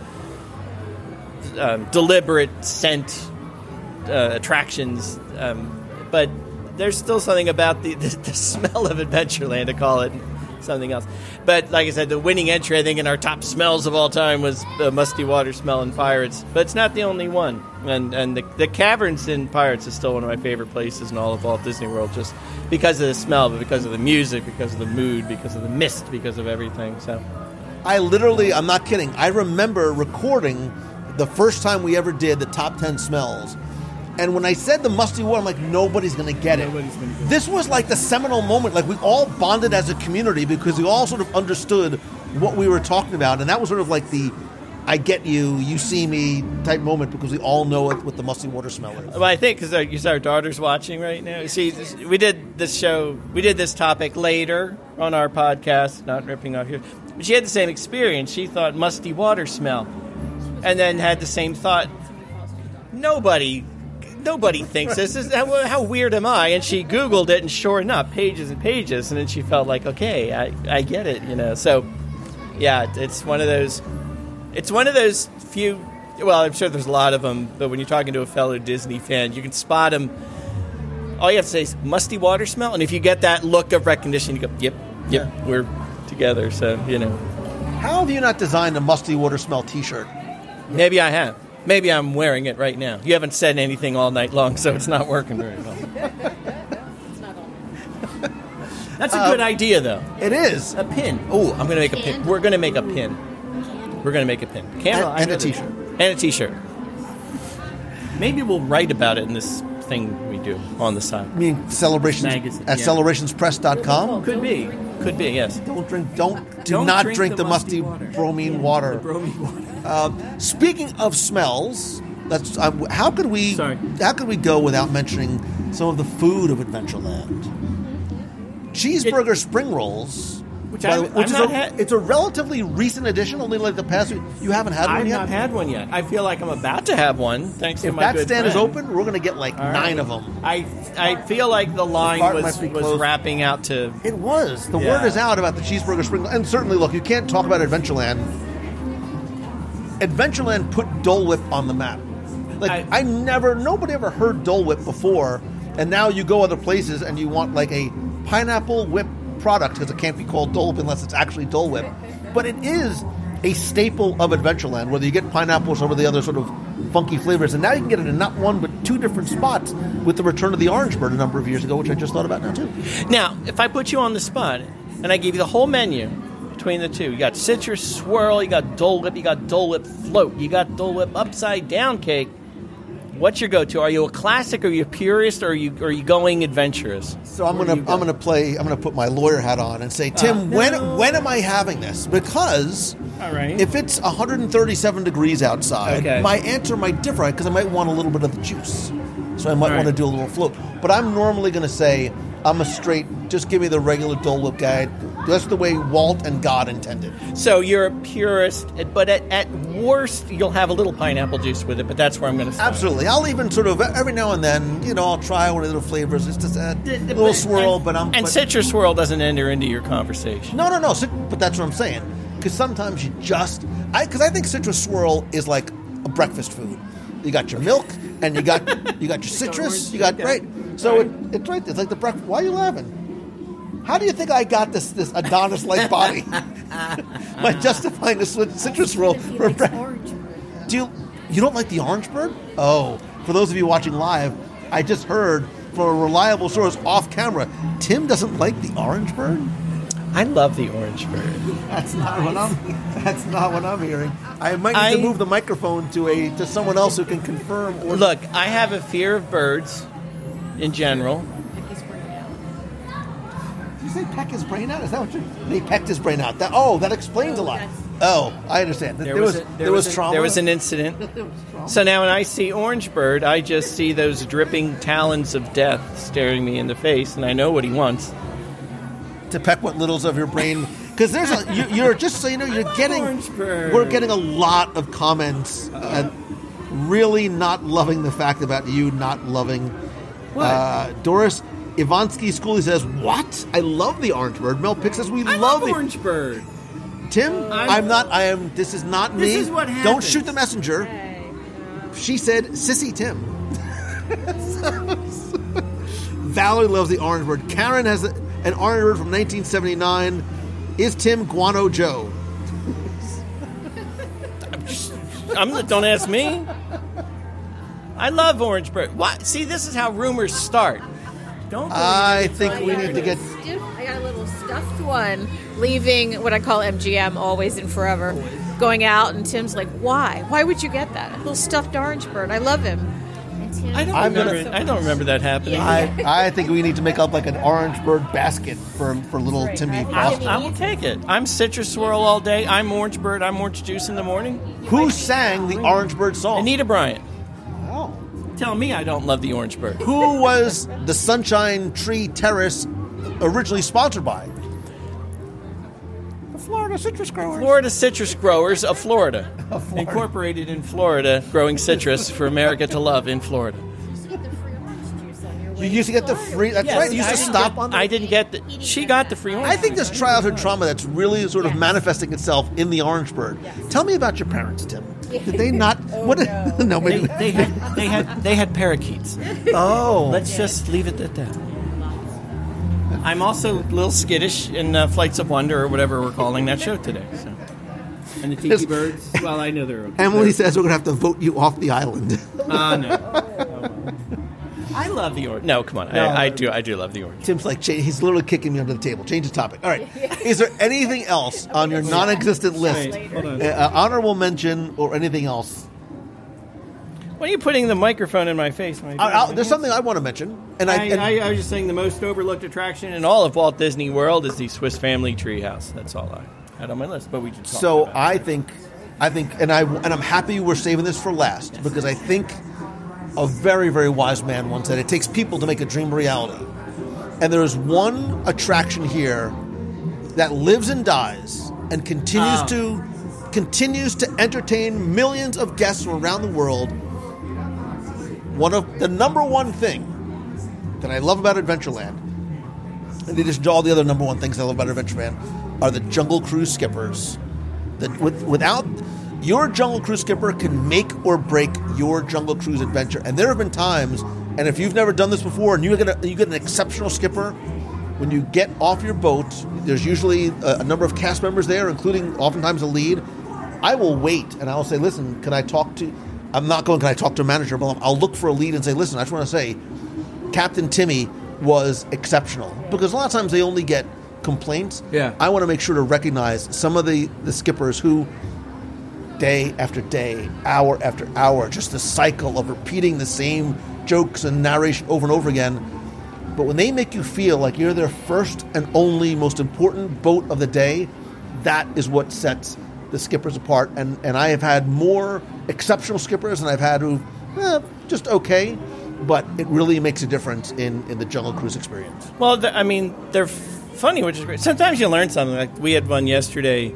um, deliberate scent uh, attractions, um, but there's still something about the, the, the smell of Adventureland to call it something else. But like I said, the winning entry, I think, in our top smells of all time was the musty water smell in Pirates. But it's not the only one. And and the, the caverns in Pirates is still one of my favorite places in all of Walt Disney World, just because of the smell, but because of the music, because of the mood, because of the mist, because of everything. So I literally, I'm not kidding. I remember recording the first time we ever did the top 10 smells. And when I said the musty water, I'm like, nobody's going to get it. This was like the seminal moment. Like, we all bonded as a community because we all sort of understood what we were talking about. And that was sort of like the I get you, you see me type moment because we all know what, what the musty water smell is. Well, I think because our, you see our daughter's watching right now. See, this, we did this show, we did this topic later on our podcast, not ripping off here. But she had the same experience. She thought musty water smell, and then had the same thought. Nobody, nobody thinks this is how, how weird am I? And she Googled it, and sure enough, pages and pages, and then she felt like, okay, I, I get it, you know. So, yeah, it's one of those it's one of those few. Well, I'm sure there's a lot of them, but when you're talking to a fellow Disney fan, you can spot them. All you have to say is musty water smell, and if you get that look of recognition, you go, "Yep, yep, we're together." So you know, How have you not designed a musty water smell t shirt? maybe I have. Maybe I'm wearing it right now. You haven't said anything all night long, so it's not working very well. That's a good um, idea, though. It is. A pin. Oh, I'm going to make a pin. We're going to make a pin. We're going to make a pin. Candle And- and I a know t-shirt. And a t-shirt. Maybe we'll write about it in this thing we do on the side. I mean, celebrations Magazine, at yeah. celebrationspress.com. Could be. Could be. Yes. Don't drink. Don't do Don't not drink drink, the the, musty musty, water. bromine water. bromine water. Um, speaking of smells, that's um, how could we Sorry. how could we go without mentioning some of the food of Adventureland? Cheeseburger spring rolls, Which the I've- which I've is not a, had- it's a relatively recent addition. Only like the past. You haven't had one I've yet. not had one yet. I feel like I'm about to have one. Thanks to if my that stand is open, we're going to get like right. nine of them. I I feel like the line cart was was wrapping out to It was. The Yeah. word is out about the cheeseburger spring. And certainly, look, you can't talk about Adventureland. Adventureland put Dole Whip on the map. Like I- I, never, nobody ever heard Dole Whip before, and now you go other places and you want like a pineapple whip product because it can't be called Dole Whip unless it's actually Dole Whip. But it is a staple of Adventureland, whether you get pineapples or the other sort of funky flavors. And now you can get it in not one but two different spots with the return of the Orange Bird a number of years ago, which I just thought about now too. Now, if I put you on the spot and I give you the whole menu between the two, you got citrus swirl, you got Dole Whip, you got Dole Whip float, you got Dole Whip upside down cake, What's your go-to? Are you a classic? Are you a purist? Or are you are you going adventurous? So I'm Where gonna you I'm gonna play I'm gonna put my lawyer hat on and say, Tim, ah. when no. when am I having this? Because All right. if it's 137 degrees outside, Okay. my answer might differ because I might want a little bit of the juice. So I might All want to do a little float. But I'm normally gonna say I'm a straight. Just give me the regular Dole Whip guy. That's the way Walt and God intended. So you're a purist, but at, at worst, you'll have a little pineapple juice with it. But that's where I'm going to start. Absolutely. I'll even sort of every now and then, you know, I'll try one of the little flavors. It's just a little But- swirl, and, but I'm and but- citrus swirl doesn't enter into your conversation. No, no, no. But that's what I'm saying. Because sometimes you just, I because I think citrus swirl is like a breakfast food. You got your milk, and you got you got your citrus. You got right. So it, it's right. It's like the breakfast. Why are you laughing? How do you think I got this this Adonis-like body? By justifying the cit- citrus swirl for breakfast. Do you you don't like the orange bird? Oh, for those of you watching live, I just heard from a reliable source off camera, Tim doesn't like the orange bird. I love the orange bird. That's not what I'm. That's not what I'm hearing. I might need to move the microphone to a to someone else who can confirm. Or Look, I have a fear of birds in general. Did you say peck his brain out? Is that what you? They pecked his brain out. That, oh, that explains a lot. Oh, I understand. There, was, a- there was, a- trauma. There was an incident. So now when I see orange bird, I just see those dripping talons of death staring me in the face, and I know what he wants. to peck what littles of your brain. Because there's a you, you're just so you know you're getting orange we're getting a lot of comments and really not loving the fact about you not loving uh, Doris Ivansky School. He says, "What? I love the orange bird." Mel Pick says, "We love, the orange bird. Tim, I'm, not. I am. This is not me. This is what Don't shoot the messenger. She said, "Sissy Tim." Valerie loves the orange bird. Karen has a, an orange bird from 1979. Is Tim Guano Joe? I'm the, don't ask me. I love orange bird. Why? See, this is how rumors start. Don't. I think we need to get. Stiff, I got a little stuffed one, leaving what I call MGM, always and forever, going out, and Tim's like, "Why? Why would you get that? A little stuffed orange bird. I love him." I don't I'm remember. gonna- I don't remember that happening. I, I think we need to make up like an orange bird basket for for little Timmy Foster. I will take it. I'm citrus swirl all day. I'm orange bird. I'm orange juice in the morning. Who sang the orange bird song? Anita Bryant. Tell me I don't love the orange bird. Who was the Sunshine Tree Terrace originally sponsored by? The Florida Citrus Growers. Florida Citrus Growers of Florida. Incorporated in Florida, growing citrus for America to love in Florida. You used to get the free. That's right. You used I to stop get- on. The, I didn't get the. She got the free orange. I think there's childhood trauma that's really sort of manifesting itself in the orange bird. Tell me about your parents, Tim. Did they not? what? No, They, maybe. they had they had they had parakeets. oh, Let's just leave it at that. I'm also a little skittish in uh, Flights of Wonder or whatever we're calling that show today. So. And the tiki Yes. birds. Well, I know they're. Okay. Emily says we're going to have to vote you off the island. Ah, no. I love the orange. No, come on. No. I, I do. I do love the orange. Tim's like, he's literally kicking me under the table. Change the topic. All right. Is there anything else on your non-existent list? Wait, hold on. Uh, uh, honorable mention or anything else? Why are you putting the microphone in my face? When I I, I, there's something I want to mention, and I, I, and- I, I was just saying the most overlooked attraction in all of Walt Disney World is the Swiss Family Treehouse. That's all I had on my list. But we just so about it. I think, I think, and I and I'm happy we're saving this for last because I think a very very wise man once said it takes people to make a dream a reality, and there is one attraction here that lives and dies and continues Oh. to continues to entertain millions of guests from around the world. One of the number one thing that I love about Adventureland, in addition to all the other number one things I love about Adventureland, are the Jungle Cruise skippers. That with, without your Jungle Cruise skipper can make or break your Jungle Cruise adventure. And there have been times, and if you've never done this before, and you get a, you get an exceptional skipper, when you get off your boat, there's usually a, a number of cast members there, including oftentimes a lead. I will wait and I'll say, listen, can I talk to? I'm not going. Can I talk to a manager? But I'll look for a lead and say, listen, I just want to say, Captain Timmy was exceptional because a lot of times they only get complaints. Yeah. I want to make sure to recognize some of the the skippers who day after day, hour after hour, just the cycle of repeating the same jokes and narration over and over again. But when they make you feel like you're their first and only most important boat of the day, that is what sets the skippers apart. And, and I have had more exceptional skippers than I've had who eh, just okay, but it really makes a difference in, in the Jungle Cruise experience. Well, th- I mean, they're funny, which is great. Sometimes you learn something. Like we had one yesterday.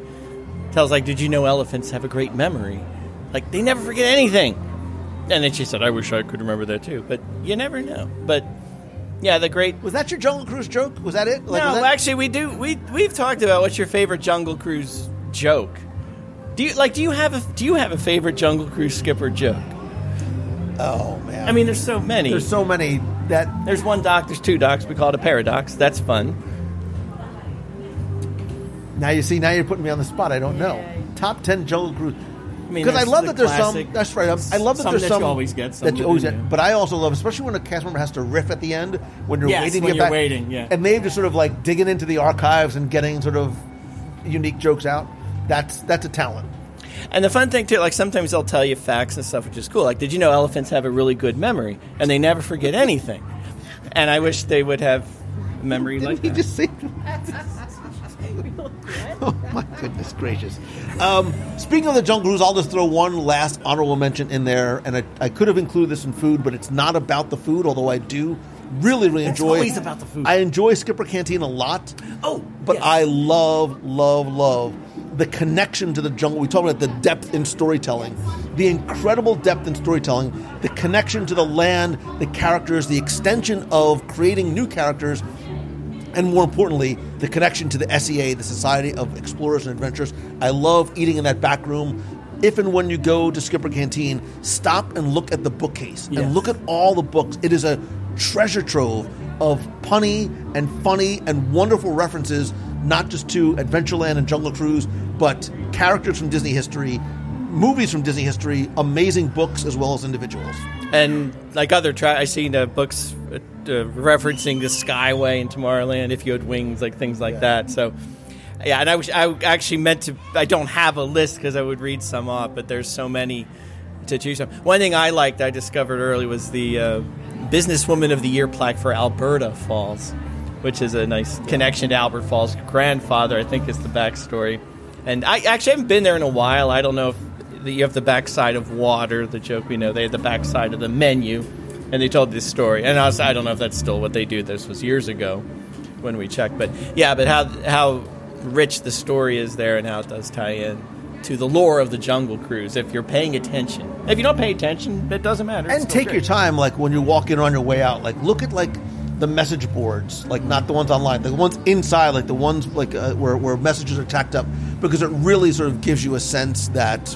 Tells like, did you know elephants have a great memory? Like they never forget anything. And then she said, I wish I could remember that too. But you never know. But yeah, the great. Was that your Jungle Cruise joke? Was that it? Like, no, that- actually, we do. We we've talked about what's your favorite Jungle Cruise joke. Do you like? Do you have a Do you have a favorite Jungle Cruise skipper joke? Oh man! I mean, there's so many. There's so many that There's one doc. There's two docs. We call it a paradox. That's fun. Now you see. Now you're putting me on the spot. I don't know. Top ten Jungle Cruise. Because I there's love the that there's classic- some. That's right. I love that some there's that some you always get, some that you always get. But I also love, especially when a cast member has to riff at the end when you're Yes, waiting to when get you're back. waiting, yeah. And they've just sort of like digging into the archives and getting sort of unique jokes out. That's that's a talent. And the fun thing too, like sometimes they'll tell you facts and stuff, which is cool. Like, did you know elephants have a really good memory and they never forget anything? And I wish they would have a memory like He that. just say. oh my goodness gracious! Um, speaking of the Jungle Cruise, I'll just throw one last honorable mention in there, and I, I could have included this in food, but it's not about the food. Although I do really, really It's enjoy. always about the food. I enjoy Skipper Canteen a lot. Oh, but yes. I love, love, love the connection to the jungle. We talk about the depth in storytelling, the incredible depth in storytelling, the connection to the land, the characters, the extension of creating new characters, and more importantly, the connection to the SEA, the Society of Explorers and Adventurers. I love eating in that back room. If and when you go to Skipper Canteen, stop and look at the bookcase Yes. and look at all the books. It is a treasure trove of punny and funny and wonderful references, not just to Adventureland and Jungle Cruise, but characters from Disney history, movies from Disney history, amazing books as well as individuals. And like other, tra- I seen uh, books uh, referencing the Skyway in Tomorrowland, if you had wings, like things like that. So, yeah, and I, was, I actually meant to. I don't have a list because I would read some off, but there's so many to choose from. One thing I liked, I discovered early, was the uh, Businesswoman of the Year plaque for Alberta Falls, which is a nice connection to Albert Falls' grandfather. I think is the backstory. And I actually haven't been there in a while. I don't know if you have the backside of water. The joke we know they had the backside of the menu, and they told this story. And I, was, I don't know if that's still what they do. This was years ago when we checked, but yeah, but how how rich the story is there, and how it does tie in to the lore of the Jungle Cruise. If you're paying attention, if you don't pay attention, it doesn't matter. And take great. your time like when you're walking on your way out like look at like the message boards like not the ones online the ones inside like the ones like uh, where, where messages are tacked up because it really sort of gives you a sense that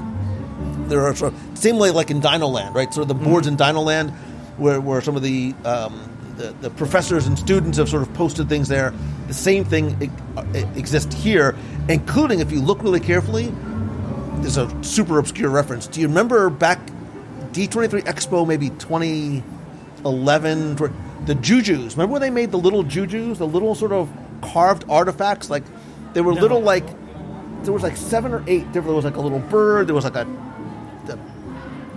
there are sort of same way like in Dinoland right sort of the boards in Dinoland where, where some of the, um, the the professors and students have sort of posted things there the same thing exists here including if you look really carefully there's a super obscure reference do you remember back D23 Expo, maybe 2011. tw- The Jujus. Remember when they made the little Jujus, the little sort of carved artifacts? Like they were little, like there was like seven or eight. There was like a little bird. There was like a, a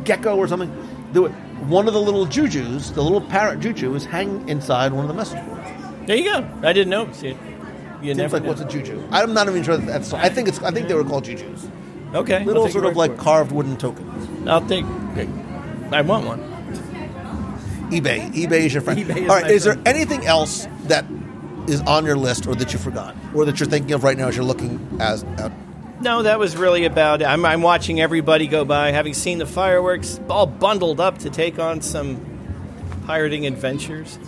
gecko or something. There were, one of the little Jujus, the little parrot Juju, is hanging inside one of the message boards. There you go. I didn't know. See, you Seems never like know. what's a Juju? I'm not even sure that that's. I think it's. I think they were called Jujus. Okay, Little sort of like carved wooden tokens. I'll take. I want one. eBay. eBay is your friend. eBay is All right. my Is there friend. anything else that is on your list, or that you forgot, or that you're thinking of right now as you're looking as out? No, that was really about. I'm, I'm watching everybody go by, having seen the fireworks, all bundled up to take on some pirating adventures.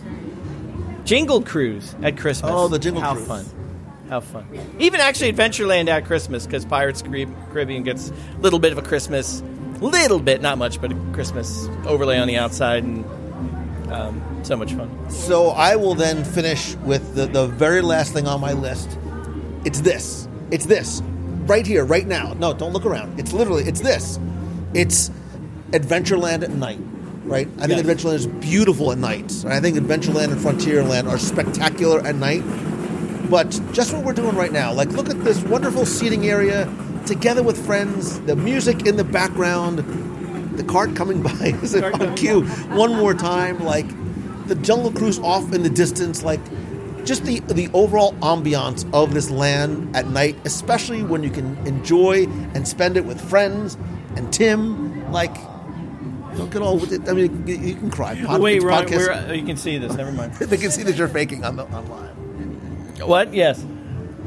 Jingle Cruise at Christmas. Oh, the Jingle How Cruise. How fun! How fun! Even actually Adventureland at Christmas because Pirates Carib- Caribbean gets a little bit of a Christmas, little bit, not much, but a Christmas overlay on the outside, and um, so much fun. So I will then finish with the, the very last thing on my list. It's this. It's this. Right here, right now. No, don't look around. It's literally, it's this. It's Adventureland at night, right? I think Yes. Adventureland is beautiful at night. And I think Adventureland and Frontierland are spectacular at night. But just what we're doing right now, like look at this wonderful seating area. together with friends, the music in the background, the cart coming by is it on cue one more time, like the jungle cruise off in the distance, like just the the overall ambiance of this land at night, especially when you can enjoy and spend it with friends and Tim, like. Don't get all with it. I mean, you can cry. Pod- Wait, Ron, uh, you can see this. Never mind. they can see that you're faking on the online. What? Yes.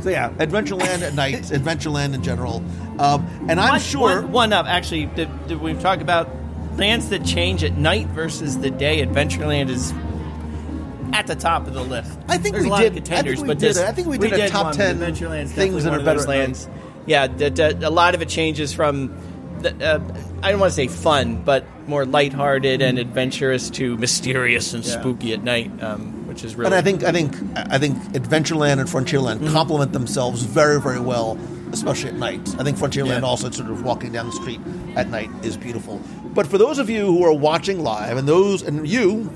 So yeah, Adventureland at night, Adventureland in general, um, and I'm One- sure. one, one up. Actually, did, did we talk about lands that change at night versus the day? Adventureland is at the top of the list. I think There's we a lot did- of I think contenders, we but did this. I think we did a top one. 10 Adventureland's things that are better lands. Yeah, the, the, a lot of it changes from. The, uh, I don't want to say fun, but more lighthearted and adventurous to mysterious and Yeah. spooky at night, um, which is really. And I think I think I think Adventureland and Frontierland Mm-hmm. complement themselves very very well, especially at night. I think Frontierland Yeah. also sort of walking down the street at night is beautiful. But for those of you who are watching live, and those and you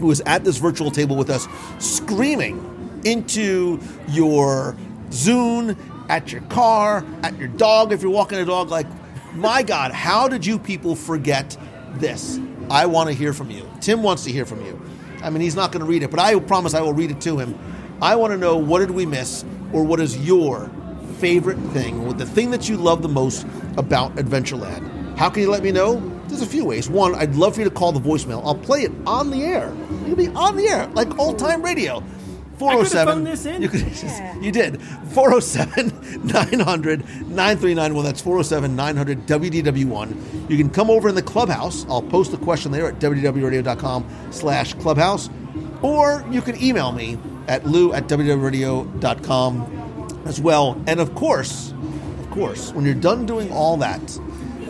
who is at this virtual table with us, screaming into your Zune, at your car, at your dog if you're walking a dog, like, my God, how did you people forget this? I want to hear from you. Tim wants to hear from you. I mean, he's not going to read it, but I promise I will read it to him. I want to know what did we miss, or what is your favorite thing, the thing that you love the most about Adventureland. How can you let me know? There's a few ways. One, I'd love for you to call the voicemail. I'll play it on the air. You'll be on the air, like old time radio. 407. phoned oh this in. You, could, you did. 407 900 9391. That's 407 900 WDW1. You can come over in the clubhouse. I'll post the question there at WDWRadio.com slash clubhouse. Or you can email me at lou at WDWRadio.com as well. And of course, of course, when you're done doing all that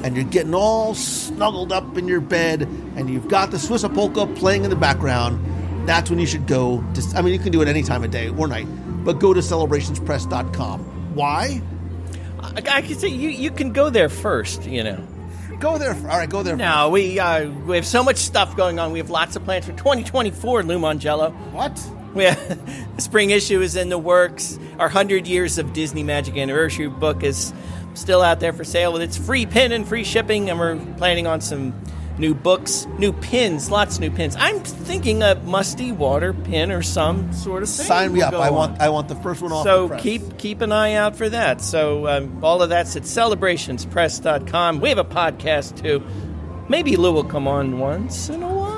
and you're getting all snuggled up in your bed and you've got the Swisskapolka playing in the background, that's when you should go to, I mean, you can do it any time of day or night, but go to celebrationspress.com. Why? I, I can say you, you can go there first, you know. Go there. All right, go there. No, we uh, we have so much stuff going on. We have lots of plans for 2024, Lou. What? The spring issue is in the works. Our 100 Years of Disney Magic Anniversary book is still out there for sale with its free pin and free shipping, and we're planning on some new books, new pins, lots of new pins. I'm thinking a musty water pin or some sort of thing. Sign me up. I on. want I want the first one off So keep keep an eye out for that. So um, all of that's at celebrationspress.com. We have a podcast too. Maybe Lou will come on once in a while.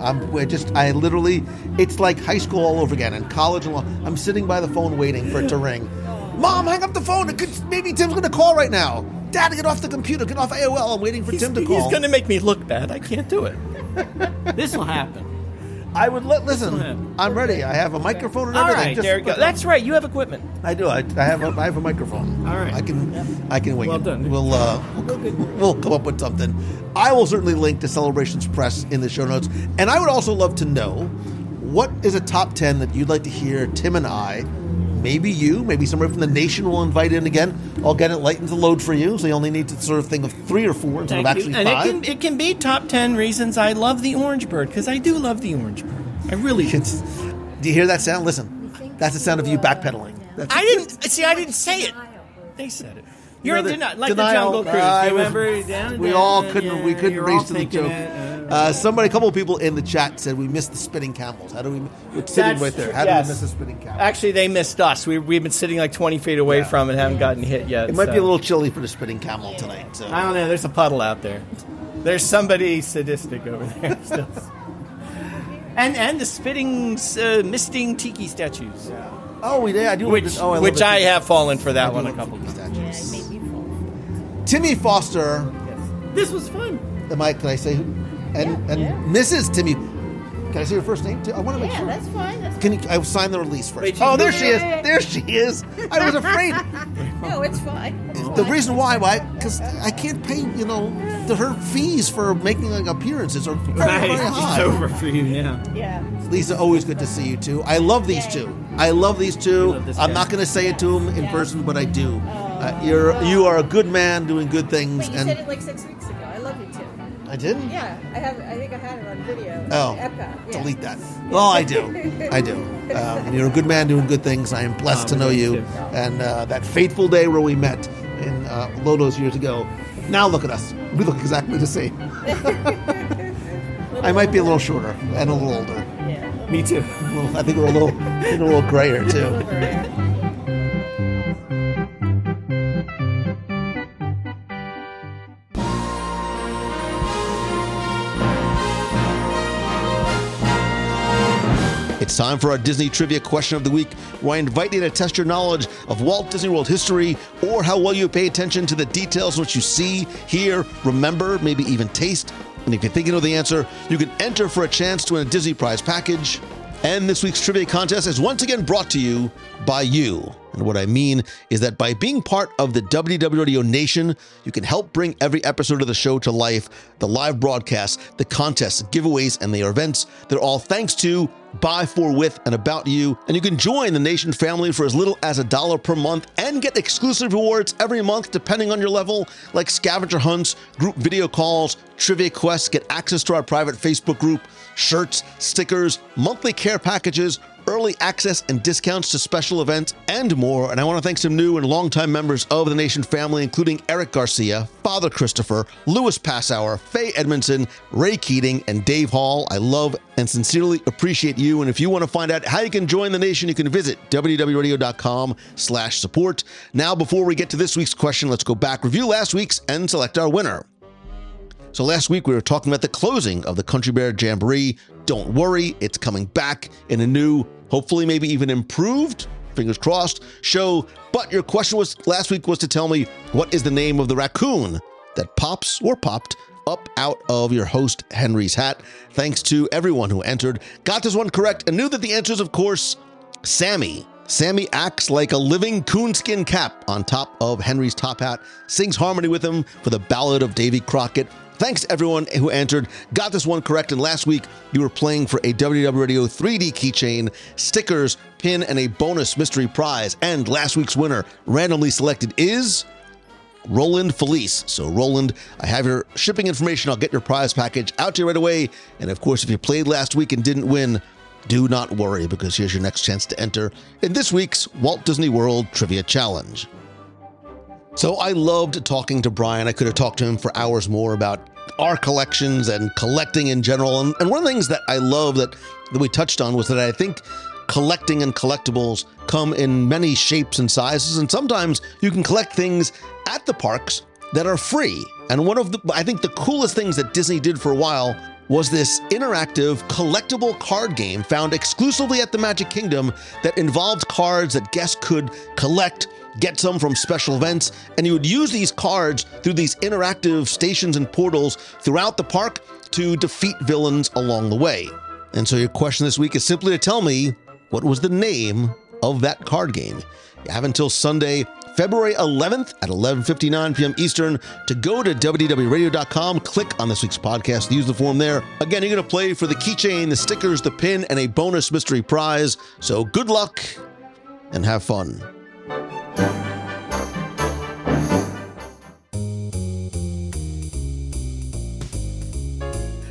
I'm we're just I literally it's like high school all over again and college and all. I'm sitting by the phone waiting for it to ring. Mom, hang up the phone. It could, maybe Tim's going to call right now. Dad, get off the computer. Get off AOL. I'm waiting for Tim to call. He's going to make me look bad. I can't do it. this will happen. I would let listen. I'm ready. I have a microphone and All everything. right, Just there you go. That's right. You have equipment. I do. I, I have a I have a microphone. All right. I can I can wing Well done. We'll uh we'll, we'll come up with something. I will certainly link to Celebrations Press in the show notes, and I would also love to know what is a top ten that you'd like to hear Tim and I. Maybe you, maybe somebody from the nation will invite in again. I'll get it lightens the load for you, so you only need to sort of think of three or four instead of actually you. And five. it can, it can be top 10 reasons I love the Orange Bird, because I do love the Orange Bird. I really do. It's- do you hear that sound? Listen, that's the sound of you backpedaling. That's I didn't, see, I didn't say it. They said it. You're You in know, the denial, like denial, the Jungle Cruise. I was- remember? Down, we down, all couldn't yeah, we couldn't you're race to the thinking joke. it, Uh, somebody, a couple of people in the chat said we missed the spitting camels. How do we? We're sitting That's right there. true, How do we miss the spitting camels? Actually, they missed us. We, we've been sitting like 20 feet away from it and haven't gotten hit yet. It might so. be a little chilly for the spitting camel tonight. So. I don't know. There's a puddle out there. There's somebody sadistic over there still. And and the spitting, uh, misting tiki statues, Oh, we did. I do. which this- oh, I which I have fallen for that do one a couple tiki times. statues. Timmy Foster. This was fun. Am I? Can I say? Who? And and Mrs. Timmy. Can I say her first name? too? I want to make Yeah, sure. that's fine. That's Can you, I sign the release first? Wait, oh, there she is. There she is. I was afraid. No, it's fine. It's The fine. reason why, why? Because I can't pay, you know, the, her fees for making like appearances are very, very high. for you now. Yeah. Lisa, always good to see you too. I love these Yay. two. I love these two. love I'm not going to say it to them in Yeah. person, but I do. Uh, you're you are a good man doing good things, Wait, you and said it like six weeks I didn't. Yeah, I have. I think I had it on video. Oh, Epcot. Yeah. delete that. Well, I do. I do. Um, you're a good man doing good things. I am blessed Oh, to know you. too. And uh, that fateful day where we met in uh, Lodos years ago. Now look at us. We look exactly the same. I might be a little shorter and a little older. Yeah. Me too. A I think we're a little, I think we're a little grayer too. It's time for our Disney Trivia Question of the Week, where I invite you to test your knowledge of Walt Disney World history or how well you pay attention to the details of what you see, hear, remember, maybe even taste. And if you think you know the answer, you can enter for a chance to win a Disney Prize package. And this week's trivia contest is once again brought to you by you. And what I mean is that by being part of the WDW Radio Nation, you can help bring every episode of the show to life. The live broadcasts, the contests, giveaways, and the events, they're all thanks to, by, for, with, and about you. And you can join the Nation family for as little as a dollar per month and get exclusive rewards every month depending on your level, like scavenger hunts, group video calls, trivia quests, get access to our private Facebook group, shirts, stickers, monthly care packages, early access and discounts to special events, and more. And I want to thank some new and longtime members of the Nation family, including Eric Garcia, Father Christopher, Louis Passauer, Faye Edmondson, Ray Keating, and Dave Hall. I love and sincerely appreciate you. And if you want to find out how you can join the Nation, you can visit WDWRadio.com slash support. Now, before we get to this week's question, let's go back, review last week's, and select our winner. So last week we were talking about the closing of the Country Bear Jamboree. Don't worry, it's coming back in a new, hopefully maybe even improved, fingers crossed, show. But your question was last week was to tell me what is the name of the raccoon that pops or popped up out of your host Henry's hat. Thanks to everyone who entered, got this one correct, and knew that the answer is of course Sammy. Sammy acts like a living coonskin cap on top of Henry's top hat, sings harmony with him for the Ballad of Davy Crockett. Thanks everyone who entered, got this one correct, and last week you were playing for a WDW Radio 3D keychain, stickers, pin, and a bonus mystery prize. And last week's winner, randomly selected, is Roland Felice. So, Roland, I have your shipping information. I'll get your prize package out to you right away. And of course, if you played last week and didn't win, do not worry because here's your next chance to enter in this week's Walt Disney World Trivia Challenge. So, I loved talking to Brian. I could have talked to him for hours more about our collections and collecting in general. And, and one of the things that I love that, that we touched on was that I think collecting and collectibles come in many shapes and sizes. And sometimes you can collect things at the parks that are free. And one of the, I think the coolest things that Disney did for a while was this interactive collectible card game found exclusively at the Magic Kingdom that involved cards that guests could collect, get some from special events, and you would use these cards through these interactive stations and portals throughout the park to defeat villains along the way. And so your question this week is simply to tell me what was the name of that card game. You have until Sunday, February 11th at 11:59 p.m. Eastern to go to WDWRadio.com, click on this week's podcast, use the form there. Again, you're going to play for the keychain, the stickers, the pin, and a bonus mystery prize. So good luck and have fun.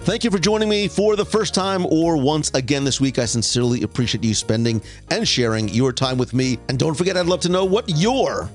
Thank you for joining me for the first time or once again this week. I sincerely appreciate you spending and sharing your time with me. And don't forget, I'd love to know what your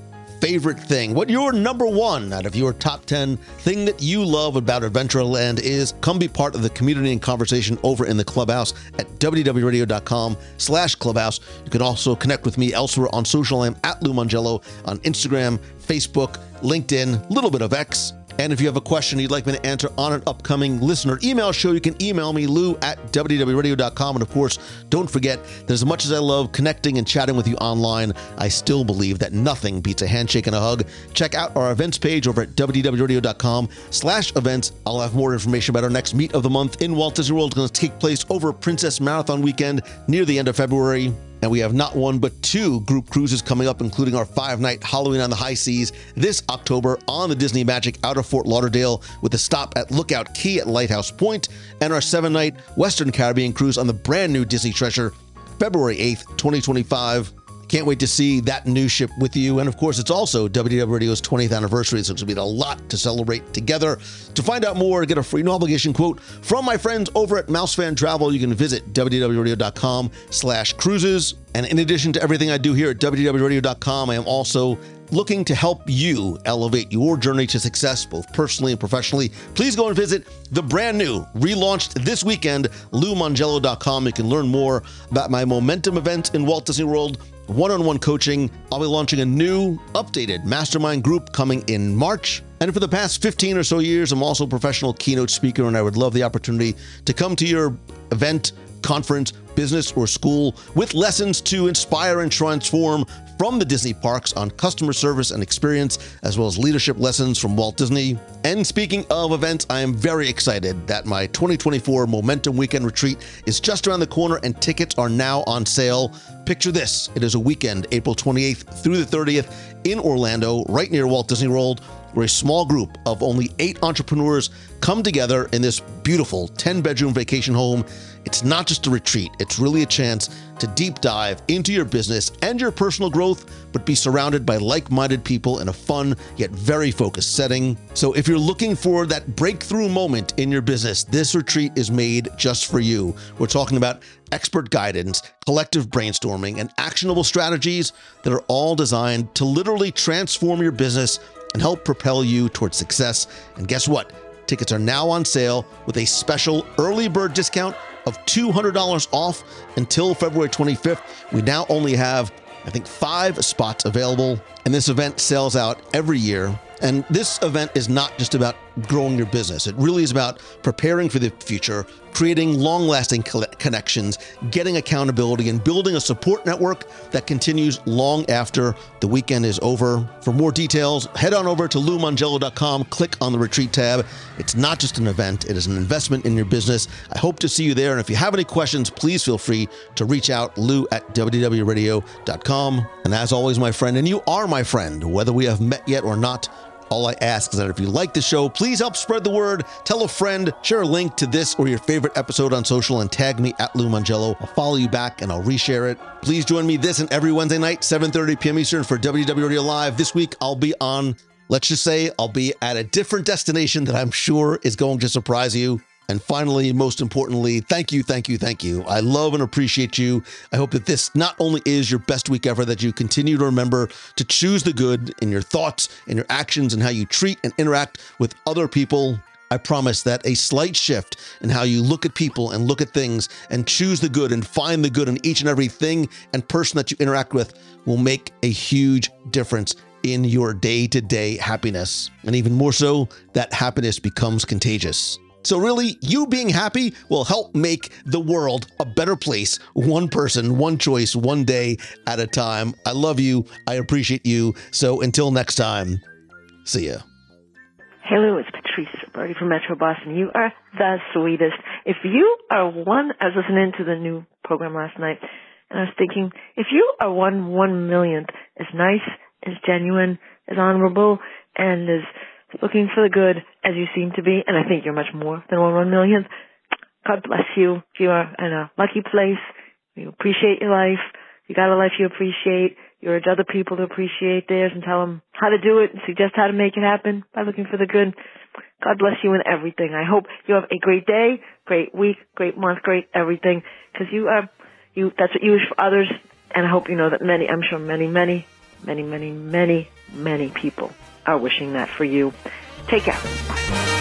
favorite thing, what your number one out of your top 10 thing that you love about Adventureland is. Come be part of the community and conversation over in the clubhouse at WDWRadio.com slash clubhouse. You can also connect with me elsewhere on social. I'm at Lou Mongello on Instagram, Facebook, LinkedIn, little bit of X. And if you have a question you'd like me to answer on an upcoming listener email show, you can email me, lou at WDWRadio.com. And of course, don't forget that as much as I love connecting and chatting with you online, I still believe that nothing beats a handshake and a hug. Check out our events page over at WDWRadio.com slash events. I'll have more information about our next meet of the month in Walt Disney World. It's going to take place over Princess Marathon weekend near the end of February. And we have not one but two group cruises coming up, including our five night Halloween on the High Seas this October on the Disney Magic out of Fort Lauderdale with a stop at Lookout Cay at Lighthouse Point, and our seven night Western Caribbean cruise on the brand new Disney Treasure February 8th, 2025. Can't wait to see that new ship with you. And of course, it's also WDW Radio's 20th anniversary, so it's going to be a lot to celebrate together. To find out more, get a free no obligation quote from my friends over at Mouse Fan Travel, you can visit WDWRadio.com slash cruises. And in addition to everything I do here at WDWRadio.com, I am also looking to help you elevate your journey to success, both personally and professionally, please go and visit the brand new, relaunched this weekend, LouMongello.com. You can learn more about my momentum event in Walt Disney World one on one coaching. I'll be launching a new, updated mastermind group coming in March. And for the past 15 or so years, I'm also a professional keynote speaker, and I would love the opportunity to come to your event, conference, business, or school with lessons to inspire and transform from the Disney parks on customer service and experience, as well as leadership lessons from Walt Disney. And speaking of events, I am very excited that my 2024 Momentum Weekend Retreat is just around the corner and tickets are now on sale. Picture this it is a weekend, April 28th through the 30th in Orlando, right near Walt Disney World where a small group of only eight entrepreneurs come together in this beautiful 10 bedroom vacation home. It's not just a retreat, it's really a chance to deep dive into your business and your personal growth, but be surrounded by like minded people in a fun yet very focused setting. So, if you're looking for that breakthrough moment in your business, this retreat is made just for you. We're talking about expert guidance, collective brainstorming, and actionable strategies that are all designed to literally transform your business and help propel you towards success. And guess what? Tickets are now on sale with a special early bird discount of $200 off until February 25th. We now only have, I think, five spots available, and this event sells out every year. And this event is not just about growing your business, it really is about preparing for the future, creating long lasting connections, getting accountability, and building a support network that continues long after the weekend is over. For more details, head on over to LouMongello.com, click on the retreat tab. It's not just an event, it is an investment in your business. I hope to see you there. And if you have any questions, please feel free to reach out, lou at wdwradio.com. And as always, my friend, and you are my friend, whether we have met yet or not, all I ask is that if you like the show, please help spread the word. Tell a friend, share a link to this or your favorite episode on social, and tag me at Lou Mongello. I'll follow you back and I'll reshare it. Please join me this and every Wednesday night, 7:30 p.m. Eastern for WDW Radio Live. This week I'll be on. Let's just say I'll be at a different destination that I'm sure is going to surprise you. And finally, most importantly, thank you, thank you, thank you. I love and appreciate you. I hope that this not only is your best week ever, that you continue to remember to choose the good in your thoughts, in your actions, and how you treat and interact with other people. I promise that a slight shift in how you look at people and look at things and choose the good and find the good in each and every thing and person that you interact with will make a huge difference in your day to day happiness. And even more so, that happiness becomes contagious. So, really, you being happy will help make the world a better place, one person, one choice, one day at a time. I love you. I appreciate you. So, until next time, see ya. Hello, it's Patrice Birdie from Metro Boston. You are the sweetest. If you are one, I was listening to the new program last night, and I was thinking, if you are one one millionth as nice, as genuine, as honorable, and as looking for the good as you seem to be, and I think you're much more than one one millionth. God bless you. You are in a lucky place. You appreciate your life. You got a life you appreciate. You urge other people to appreciate theirs and tell them how to do it and suggest how to make it happen by looking for the good. God bless you in everything. I hope you have a great day, great week, great month, great everything, because you are, you, that's what you wish for others. And I hope you know that many, I'm sure many, many, many, many, many, many people are wishing that for you. Take care. Bye.